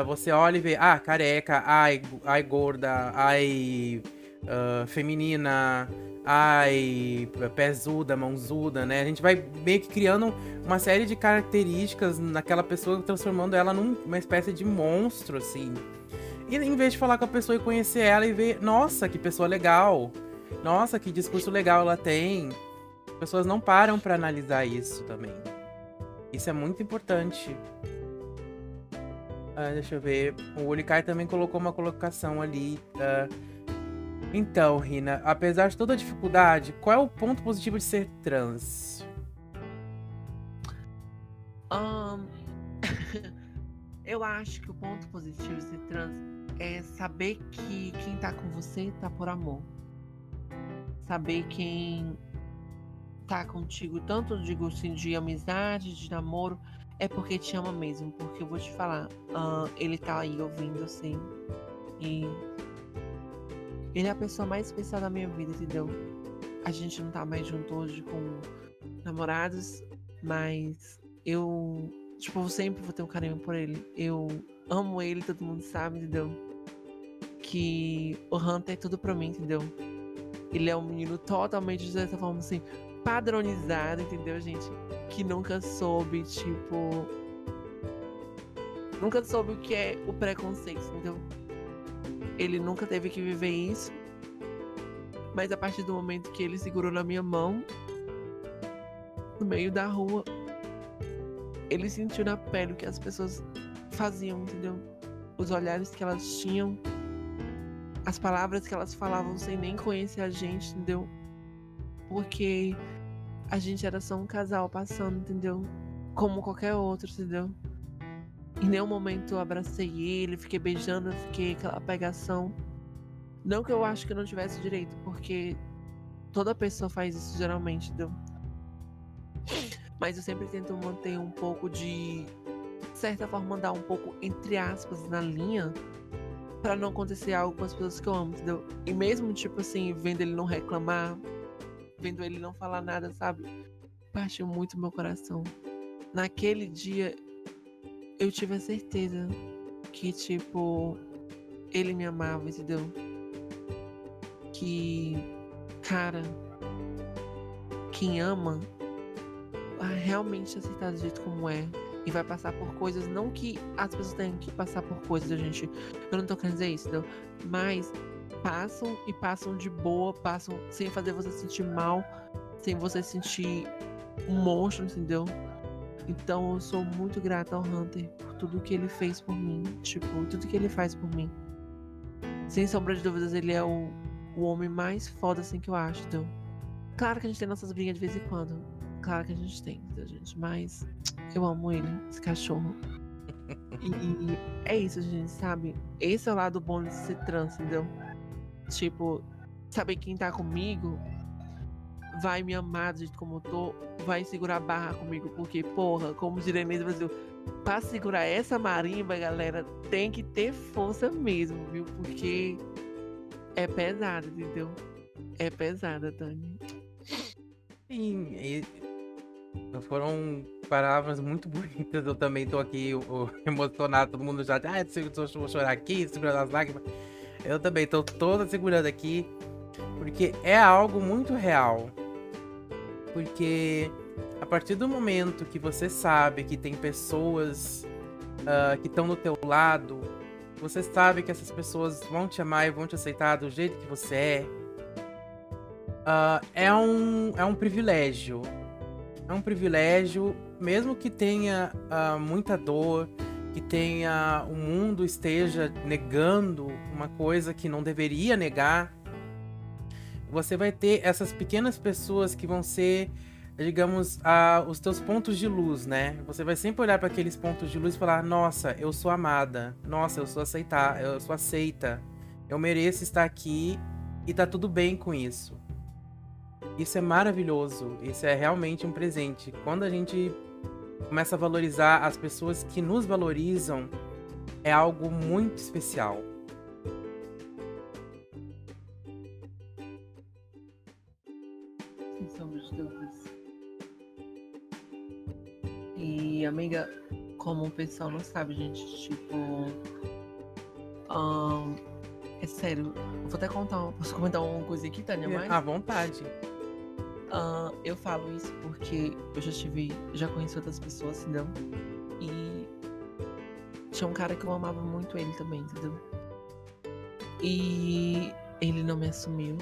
você olha e vê, ah, careca, ai, ai gorda, ai uh, feminina, ai pezuda, mãozuda, né? A gente vai meio que criando uma série de características naquela pessoa, transformando ela numa espécie de monstro, assim. E em vez de falar com a pessoa e conhecer ela e ver, nossa, que pessoa legal, nossa, que discurso legal ela tem. As pessoas não param para analisar isso também. Isso é muito importante. Uh, deixa eu ver. O Olikai também colocou uma colocação ali. Uh, então, Rina, apesar de toda a dificuldade, qual é o ponto positivo de ser trans? Um, eu acho que o ponto positivo de ser trans é saber que quem tá com você tá por amor. Saber quem tá contigo, tanto digo assim, de amizade, de namoro, é porque te ama mesmo. Porque eu vou te falar, ah, ele tá aí ouvindo assim. E ele é a pessoa mais especial da minha vida, entendeu? A gente não tá mais junto hoje com namorados, mas eu, tipo, sempre vou ter um carinho por ele. Eu amo ele, todo mundo sabe, entendeu? Que o Hunter é tudo pra mim, entendeu? Ele é um menino totalmente, de certa forma, assim, padronizado, entendeu, gente? Que nunca soube, tipo. Nunca soube o que é o preconceito, entendeu? Ele nunca teve que viver isso. Mas a partir do momento que ele segurou na minha mão, no meio da rua, ele sentiu na pele o que as pessoas faziam, entendeu? Os olhares que elas tinham, as palavras que elas falavam sem nem conhecer a gente, entendeu? Porque a gente era só um casal passando, entendeu? Como qualquer outro, entendeu? Em nenhum momento eu abracei ele, fiquei beijando, fiquei aquela pegação. Não que eu acho que eu não tivesse direito, porque toda pessoa faz isso geralmente, entendeu? Mas eu sempre tento manter um pouco de, de certa forma, andar um pouco entre aspas na linha para não acontecer algo com as pessoas que eu amo, entendeu? E mesmo, tipo assim, vendo ele não reclamar, vendo ele não falar nada, sabe? Partiu muito meu coração. Naquele dia, eu tive a certeza que, tipo, ele me amava, entendeu? Que, cara, quem ama vai realmente aceitar do jeito como é. E vai passar por coisas, não que as pessoas tenham que passar por coisas, gente. Eu não tô querendo dizer isso, entendeu? Mas passam e passam de boa, passam sem fazer você sentir mal, sem você sentir um monstro, entendeu? Então eu sou muito grata ao Hunter por tudo que ele fez por mim, tipo, tudo que ele faz por mim. Sem sombra de dúvidas, ele é o, o homem mais foda assim que eu acho, então. Claro que a gente tem nossas brigas de vez em quando. Claro que a gente tem, tá, gente? Mas eu amo ele, esse cachorro. E é isso, gente, sabe? Esse é o lado bom de ser trans, entendeu? Tipo, saber quem tá comigo vai me amar do jeito como eu tô, vai segurar a barra comigo, porque, porra, como diria no Brasil, pra segurar essa marimba, galera, tem que ter força mesmo, viu? Porque é pesada, entendeu? É pesada, Dani. Sim, e foram palavras muito bonitas. Eu também tô aqui o, emocionado, todo mundo já. Ah, eu vou chorar aqui, segurando as lágrimas. Eu também tô toda segurando aqui, porque é algo muito real. Porque a partir do momento que você sabe que tem pessoas uh, que estão do teu lado, você sabe que essas pessoas vão te amar e vão te aceitar do jeito que você é. Uh, é, um, é um privilégio. É um privilégio, mesmo que tenha uh, muita dor, que tenha o mundo esteja negando uma coisa que não deveria negar, você vai ter essas pequenas pessoas que vão ser, digamos, a, os teus pontos de luz, né? Você vai sempre olhar para aqueles pontos de luz e falar: "Nossa, eu sou amada. Nossa, eu sou aceitar, eu sou aceita. Eu mereço estar aqui e tá tudo bem com isso." Isso é maravilhoso. Isso é realmente um presente. Quando a gente começa a valorizar as pessoas que nos valorizam, é algo muito especial. Sombra de dúvidas. E, amiga, como o pessoal não sabe, gente, tipo. ahn, é sério, vou até contar. Posso comentar uma coisa aqui, Tânia? Mais? À vontade. Ah, eu falo isso porque eu já tive, já conheci outras pessoas, entendeu? E tinha um cara que eu amava muito ele também, entendeu? E ele não me assumiu.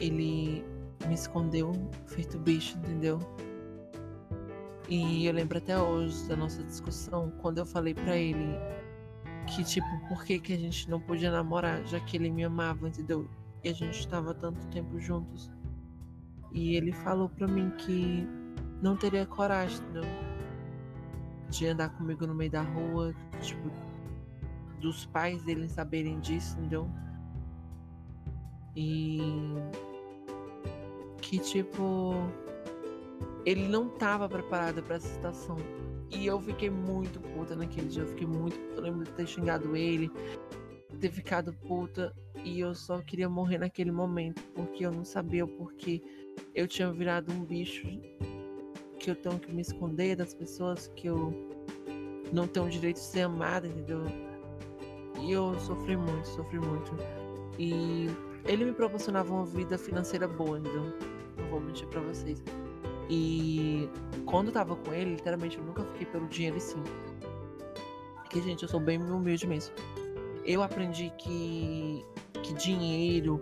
Ele me escondeu, feito bicho, entendeu? E eu lembro até hoje da nossa discussão, quando eu falei pra ele que, tipo, por que, que a gente não podia namorar, já que ele me amava, entendeu? E a gente tava tanto tempo juntos. E ele falou pra mim que não teria coragem? De andar comigo no meio da rua, tipo, dos pais dele saberem disso, entendeu? E que tipo ele não tava preparado para essa situação. E eu fiquei muito puta naquele dia. Eu fiquei muito. Eu lembro de ter xingado ele, ter ficado puta. E eu só queria morrer naquele momento. Porque eu não sabia o porquê eu tinha virado um bicho que eu tenho que me esconder das pessoas, que eu não tenho direito de ser amada, entendeu? E eu sofri muito, sofri muito. E ele me proporcionava uma vida financeira boa, entendeu? Não vou mentir pra vocês. E quando eu tava com ele, literalmente eu nunca fiquei pelo dinheiro sim. Porque, gente, eu sou bem humilde mesmo. Eu aprendi que, que dinheiro.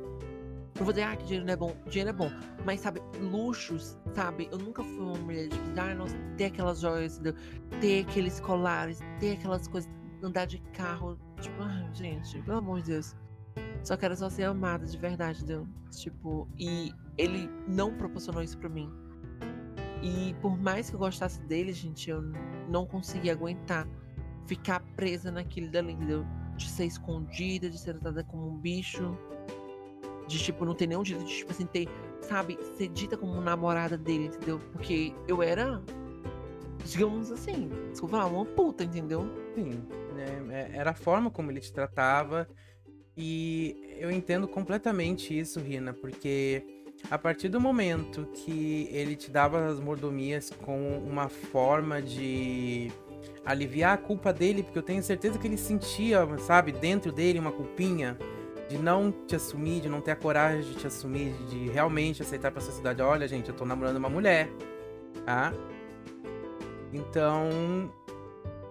Não vou dizer, ah, que dinheiro não é bom. Dinheiro é bom. Mas, sabe, luxos, sabe? Eu nunca fui uma mulher de ah, nossa, ter aquelas joias, ter aqueles colares, ter aquelas coisas, andar de carro. Tipo, ah, gente, pelo amor de Deus. Só quero só ser amada de verdade, entendeu? Tipo, e ele não proporcionou isso pra mim. E por mais que eu gostasse dele, gente, eu não conseguia aguentar ficar presa naquele dali, entendeu? De ser escondida, de ser tratada como um bicho. De, tipo, não ter nenhum direito de, tipo assim, ter, sabe, ser dita como namorada dele, entendeu? Porque eu era, digamos assim, desculpa falar, uma puta, entendeu? Sim, né? Era a forma como ele te tratava. E eu entendo completamente isso, Rina, porque a partir do momento que ele te dava as mordomias com uma forma de aliviar a culpa dele, porque eu tenho certeza que ele sentia, sabe, dentro dele uma culpinha de não te assumir, de não ter a coragem de te assumir, de realmente aceitar pra sociedade, olha, gente, eu tô namorando uma mulher, tá? Então,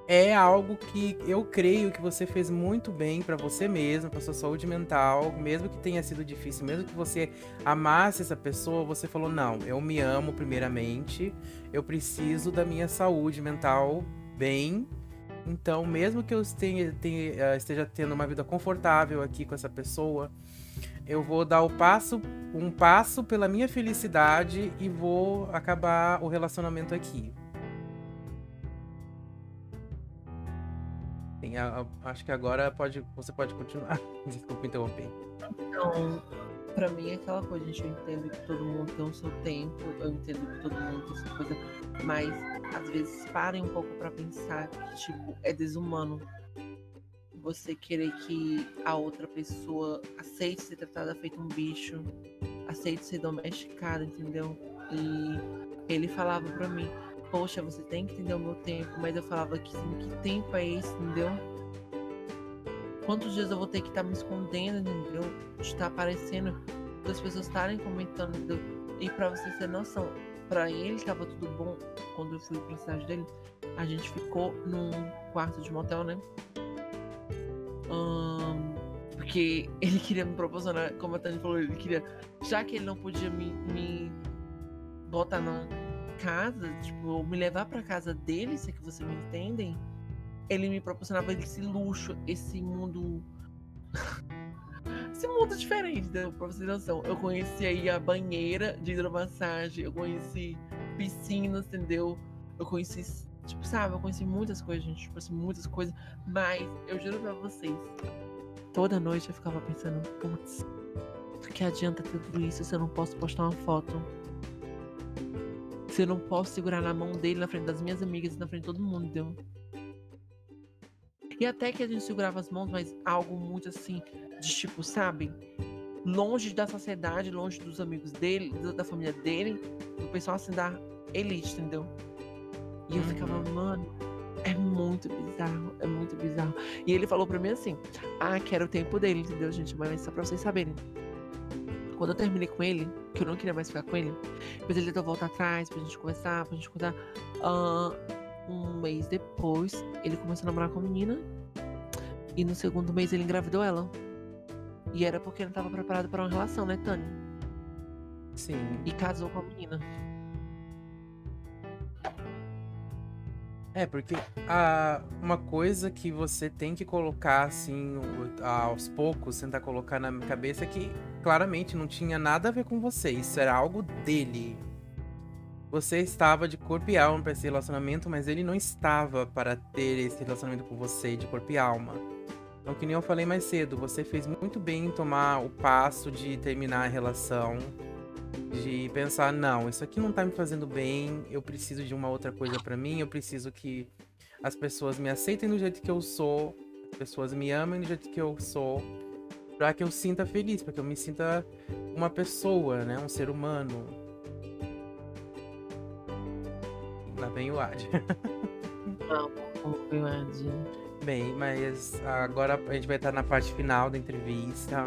é algo que eu creio que você fez muito bem para você mesmo, para sua saúde mental, mesmo que tenha sido difícil, mesmo que você amasse essa pessoa, você falou: "Não, eu me amo primeiramente, eu preciso da minha saúde mental bem. Então, mesmo que eu tenha, tenha, eh, esteja tendo uma vida confortável aqui com essa pessoa, eu vou dar o passo, um passo pela minha felicidade e vou acabar o relacionamento aqui. A, a, acho que agora pode, você pode continuar. Desculpa interromper. Então, pra mim é aquela coisa, gente, eu entendo que todo mundo tem o seu tempo, eu entendo que todo mundo tem essa coisa, mas às vezes parem um pouco para pensar que, tipo, é desumano você querer que a outra pessoa aceite ser tratada feito um bicho, aceite ser domesticada, entendeu? E ele falava para mim, poxa, você tem que entender o meu tempo, mas eu falava que que tempo é esse, entendeu? Quantos dias eu vou ter que estar tá me escondendo, entendeu? De estar tá aparecendo, das pessoas estarem comentando, entendeu? E pra você ter noção, pra ele tava tudo bom quando eu fui pro estágio dele. A gente ficou num quarto de motel, né? Um, porque ele queria me proporcionar, como a Tânia falou, ele queria. Já que ele não podia me, me botar na, casa, tipo, me levar para casa dele, se é que vocês me entendem, ele me proporcionava esse luxo, esse mundo. Esse mundo diferente, entendeu? Pra vocês noção. Eu conheci aí a banheira de hidromassagem, eu conheci piscinas, entendeu? Eu conheci, tipo, sabe, eu conheci muitas coisas, gente, tipo assim, muitas coisas, mas eu juro pra vocês, toda noite eu ficava pensando, putz, que adianta tudo isso se eu não posso postar uma foto se eu não posso segurar na mão dele na frente das minhas amigas e na frente de todo mundo, entendeu? E até que a gente segurava as mãos, mas algo muito assim, de tipo, sabe? Longe da sociedade, longe dos amigos dele, da família dele, do pessoal assim da elite, entendeu? E eu ficava, uhum. mano, é muito bizarro, é muito bizarro. E ele falou pra mim assim: Ah, quero o tempo dele, entendeu, gente? Mas só pra vocês saberem. Quando eu terminei com ele, que eu não queria mais ficar com ele, mas ele tentou voltar atrás pra gente conversar, pra gente contar. Uh, um mês depois, ele começou a namorar com a menina. E no segundo mês ele engravidou ela. E era porque ele não tava preparado para uma relação, né, Tânia? Sim. E casou com a menina. É, porque a, uma coisa que você tem que colocar assim aos poucos, tentar colocar na minha cabeça é que claramente não tinha nada a ver com você, isso era algo dele. Você estava de corpo e alma para esse relacionamento, mas ele não estava para ter esse relacionamento com você de corpo e alma. Então, que nem eu falei mais cedo, você fez muito bem em tomar o passo de terminar a relação De pensar, não, isso aqui não tá me fazendo bem, eu preciso de uma outra coisa pra mim, eu preciso que as pessoas me aceitem do jeito que eu sou, as pessoas me amem do jeito que eu sou, pra que eu sinta feliz, pra que eu me sinta uma pessoa, né? Um ser humano. Lá vem o Ad. Eu Adi. Bem, mas agora a gente vai estar na parte final da entrevista.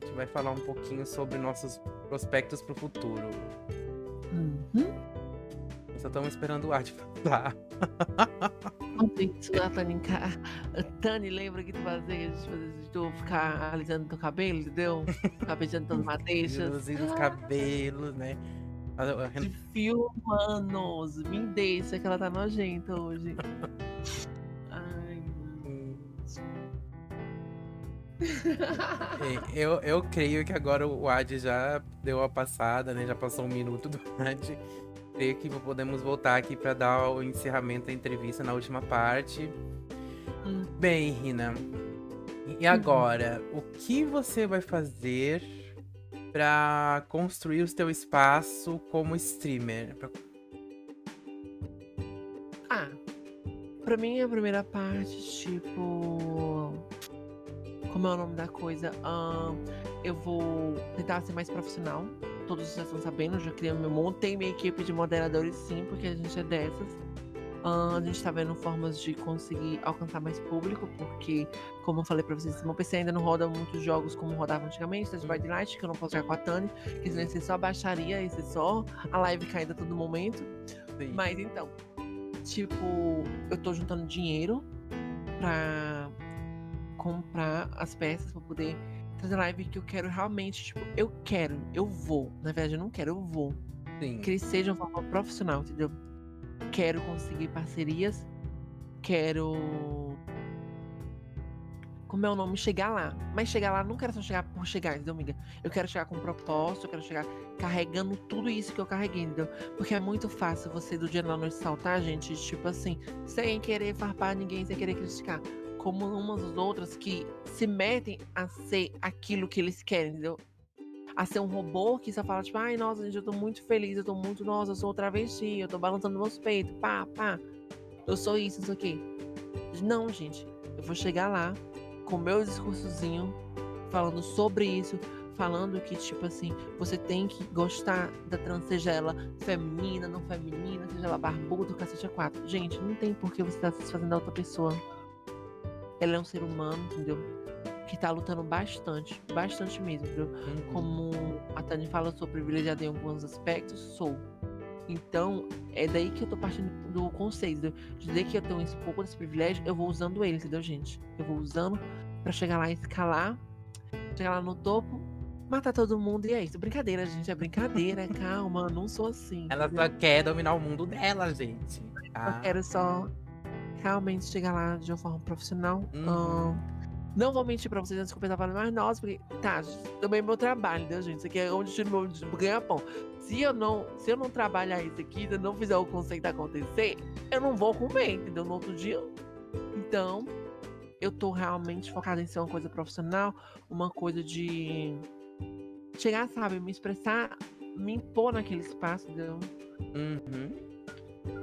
A gente vai falar um pouquinho sobre nossos prospectos pro futuro. Uhum. Só estamos esperando o Art falar. Isso, a Tani, ca- a Tani, lembra que tu fazia, de de tu ficar alisando teu cabelo, entendeu? Ficar beijando tuas madeixas. Reduzindo os cabelos, né? De filmanos, me deixa que ela tá nojenta hoje. Ai, Hum, Eu, eu creio que agora o Ad já deu a passada, né? Já passou um minuto do Ad. Creio que podemos voltar aqui para dar o encerramento da entrevista na última parte. Hum. Bem, Rina, e agora? O que você vai fazer para construir o seu espaço como streamer? Pra- Ah, pra mim a primeira parte, tipo. Como é o nome da coisa? Ahn, eu vou tentar ser mais profissional. Todos já estão sabendo, já criei, meu, montei minha equipe de moderadores sim, porque a gente é dessas. A gente tá vendo formas de conseguir alcançar mais público, porque, como eu falei pra vocês, meu PC ainda não roda muitos jogos como rodava antigamente, Dead by Daylight, que eu não posso jogar com a Tani, que senão ia ser só baixaria, ia ser só a live caindo a todo momento. Sim. Mas então, tipo, eu tô juntando dinheiro pra comprar as peças pra poder trazer live que eu quero realmente, tipo, eu quero, eu vou. Na verdade, eu não quero, eu vou. Sim. Que ele seja uma forma profissional, entendeu? Quero conseguir parcerias, quero. Como é o nome? Chegar lá. Mas chegar lá, não quero só chegar por chegar, entendeu, amiga? Eu quero chegar com um propósito, eu quero chegar carregando tudo isso que eu carreguei, entendeu? Porque é muito fácil você do dia na noite saltar, gente, tipo assim, sem querer farpar ninguém, sem querer criticar. Como umas das outras que se metem a ser aquilo que eles querem, entendeu? A ser um robô que só fala, tipo, ai, nossa, gente, eu tô muito feliz, eu tô muito, nossa, eu sou travesti, eu tô balançando meus peitos, pá, pá. Eu sou isso, não sei o quê. Não, gente, eu vou chegar lá com meu discursozinho, falando sobre isso, falando que, tipo assim, você tem que gostar da trans, seja ela feminina, não feminina, seja ela barbuda, cacete a quatro. Gente, não tem por que você tá se fazendo da outra pessoa. Ela é um ser humano, entendeu? Que tá lutando bastante, bastante mesmo, entendeu? Uhum. Como a Tânia fala, eu sou privilegiada em alguns aspectos, sou. Então, é daí que eu tô partindo do conceito. entendeu? De dizer que eu tenho esse pouco desse privilégio, eu vou usando ele, entendeu, gente? Eu vou usando pra chegar lá e escalar, chegar lá no topo, matar todo mundo e é isso. Brincadeira, gente, é brincadeira, calma, não sou assim. Ela entendeu? só quer dominar o mundo dela, gente. Eu quero só realmente chegar lá de uma forma profissional. Uhum. Ahn, não vou mentir pra vocês antes que eu falando, mas nossa, porque tá, também é meu trabalho, entendeu, gente? Isso aqui é onde tiro meu de ganhar pão. Se eu não, se eu não trabalhar isso aqui, se eu não fizer o conceito acontecer, eu não vou comer, entendeu? No outro dia. Então, eu tô realmente focada em ser uma coisa profissional, uma coisa de chegar, sabe, me expressar, me impor naquele espaço, entendeu? Uhum.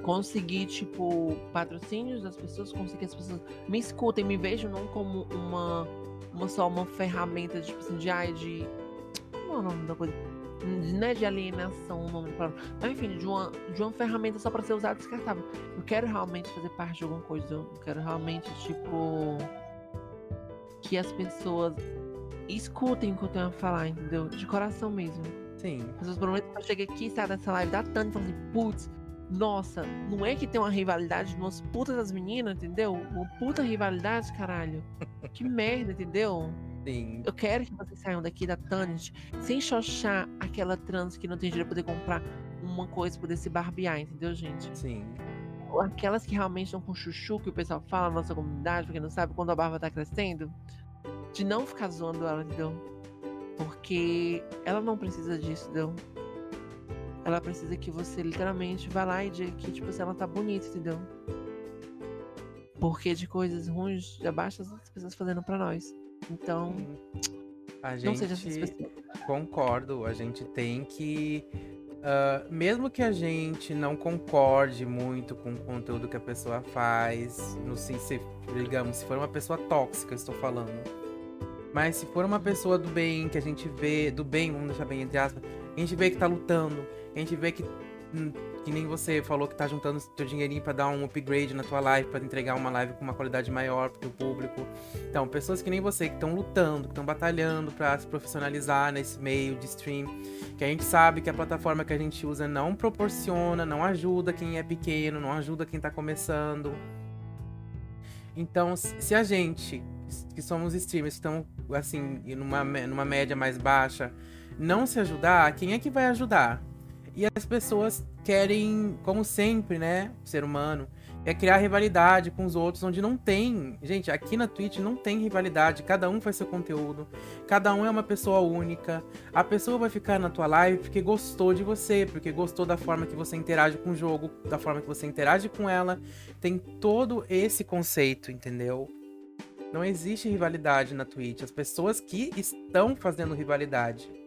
Conseguir, tipo, patrocínios das pessoas, conseguir que as pessoas me escutem, me vejam não como uma, uma só uma ferramenta, tipo assim, de, ai, de. Como é o nome da coisa? Não é de alienação o nome da. Mas enfim, de uma, de uma ferramenta só pra ser usada e descartável. Eu quero realmente fazer parte de alguma coisa. Eu quero realmente, tipo. Que as pessoas escutem o que eu tenho a falar, entendeu? De coração mesmo. Sim. Mas os problemas que eu cheguei aqui, sabe, dessa live da Tânia, falando assim, putz, nossa, não é que tem uma rivalidade de umas putas das meninas, entendeu? Uma puta rivalidade, caralho. Que merda, entendeu? Sim. Eu quero que vocês saiam daqui da gente, sem xoxar aquela trans que não tem dinheiro pra poder comprar uma coisa, poder se barbear, entendeu, gente? Sim. Aquelas que realmente estão com chuchu, que o pessoal fala na nossa comunidade, porque não sabe quando a barba tá crescendo, de não ficar zoando ela, entendeu? Porque ela não precisa disso, entendeu? Ela precisa que você literalmente vá lá e diga que, tipo, se ela tá bonita, entendeu? Porque de coisas ruins já basta as pessoas fazendo pra nós. Então, A não seja essas gente pessoas. concordo, a gente tem que. ah, mesmo que a gente não concorde muito com o conteúdo que a pessoa faz, no se, se, digamos, se for uma pessoa tóxica, estou falando. Mas se for uma pessoa do bem, que a gente vê, do bem, vamos deixar bem entre aspas, a gente vê que tá lutando, a gente vê que, hum, que nem você falou que tá juntando teu dinheirinho pra dar um upgrade na tua live, pra entregar uma live com uma qualidade maior pro teu público. Então, pessoas que nem você, que estão lutando, que estão batalhando pra se profissionalizar nesse meio de stream, que a gente sabe que a plataforma que a gente usa não proporciona, não ajuda quem é pequeno, não ajuda quem tá começando. Então, se a gente, que somos streamers, estão assim, numa, numa média mais baixa, não se ajudar, quem é que vai ajudar? E as pessoas querem, como sempre, né, o ser humano, é criar rivalidade com os outros, onde não tem. Gente, aqui na Twitch não tem rivalidade, cada um faz seu conteúdo, cada um é uma pessoa única. A pessoa vai ficar na tua live porque gostou de você, porque gostou da forma que você interage com o jogo, da forma que você interage com ela. Tem todo esse conceito, entendeu? Não existe rivalidade na Twitch. As pessoas que estão fazendo rivalidade.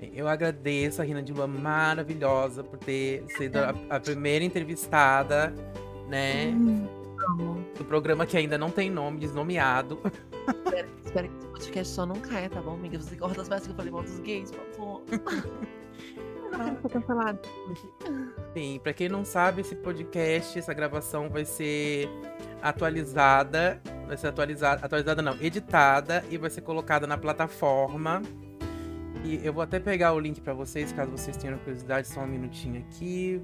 Eu agradeço a Rina de Lua maravilhosa por ter sido a, a primeira entrevistada, né? Do programa que ainda não tem nome, desnomeado. Espero, espero que esse podcast só não caia, tá bom, amiga? Você corta as vezes que eu falei mal dos gays, por favor. quero ser cancelado. Sim, pra quem não sabe, esse podcast, essa gravação vai ser atualizada. Vai ser atualizada. Atualizada não, editada e vai ser colocada na plataforma. E eu vou até pegar o link pra vocês, caso vocês tenham curiosidade, só um minutinho aqui.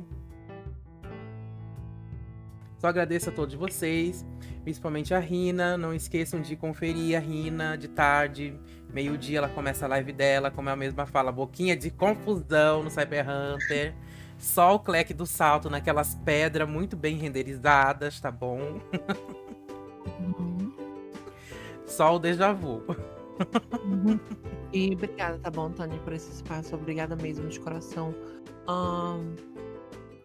Só agradeço a todos vocês, principalmente a Rina. Não esqueçam de conferir a Rina de tarde, meio-dia ela começa a live dela, como ela mesma fala, boquinha de confusão no Cyber Hunter. Só o cleque do salto naquelas pedras muito bem renderizadas, tá bom? Uhum. Só o déjà vu. Uhum. E obrigada, tá bom, Tânia, por esse espaço. Obrigada mesmo, de coração. Ahn,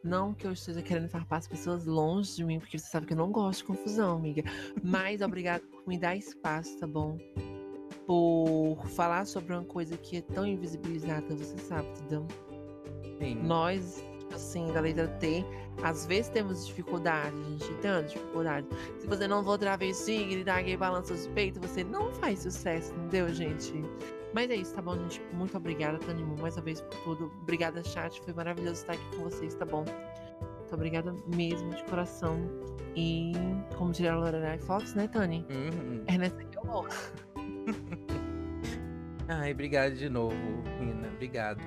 não que eu esteja querendo farpar as pessoas longe de mim, porque você sabe que eu não gosto de confusão, amiga. Mas obrigada por me dar espaço, tá bom? Por falar sobre uma coisa que é tão invisibilizada, você sabe, entendeu? Sim. Nós, assim, da letra T, às vezes temos dificuldade, gente tanta dificuldade. Se você não for travesti, gritar gay, balança os peitos, você não faz sucesso, entendeu, gente? Mas é isso, tá bom, gente? Muito obrigada, Tanimu, mais uma vez por tudo. Obrigada, chat. Foi maravilhoso estar aqui com vocês, tá bom? Muito obrigada mesmo, de coração. E, como diria a Lorelai Fox, né, Tani? Uhum. É nessa que eu vou. Ai, obrigado de novo, Rina. Obrigado.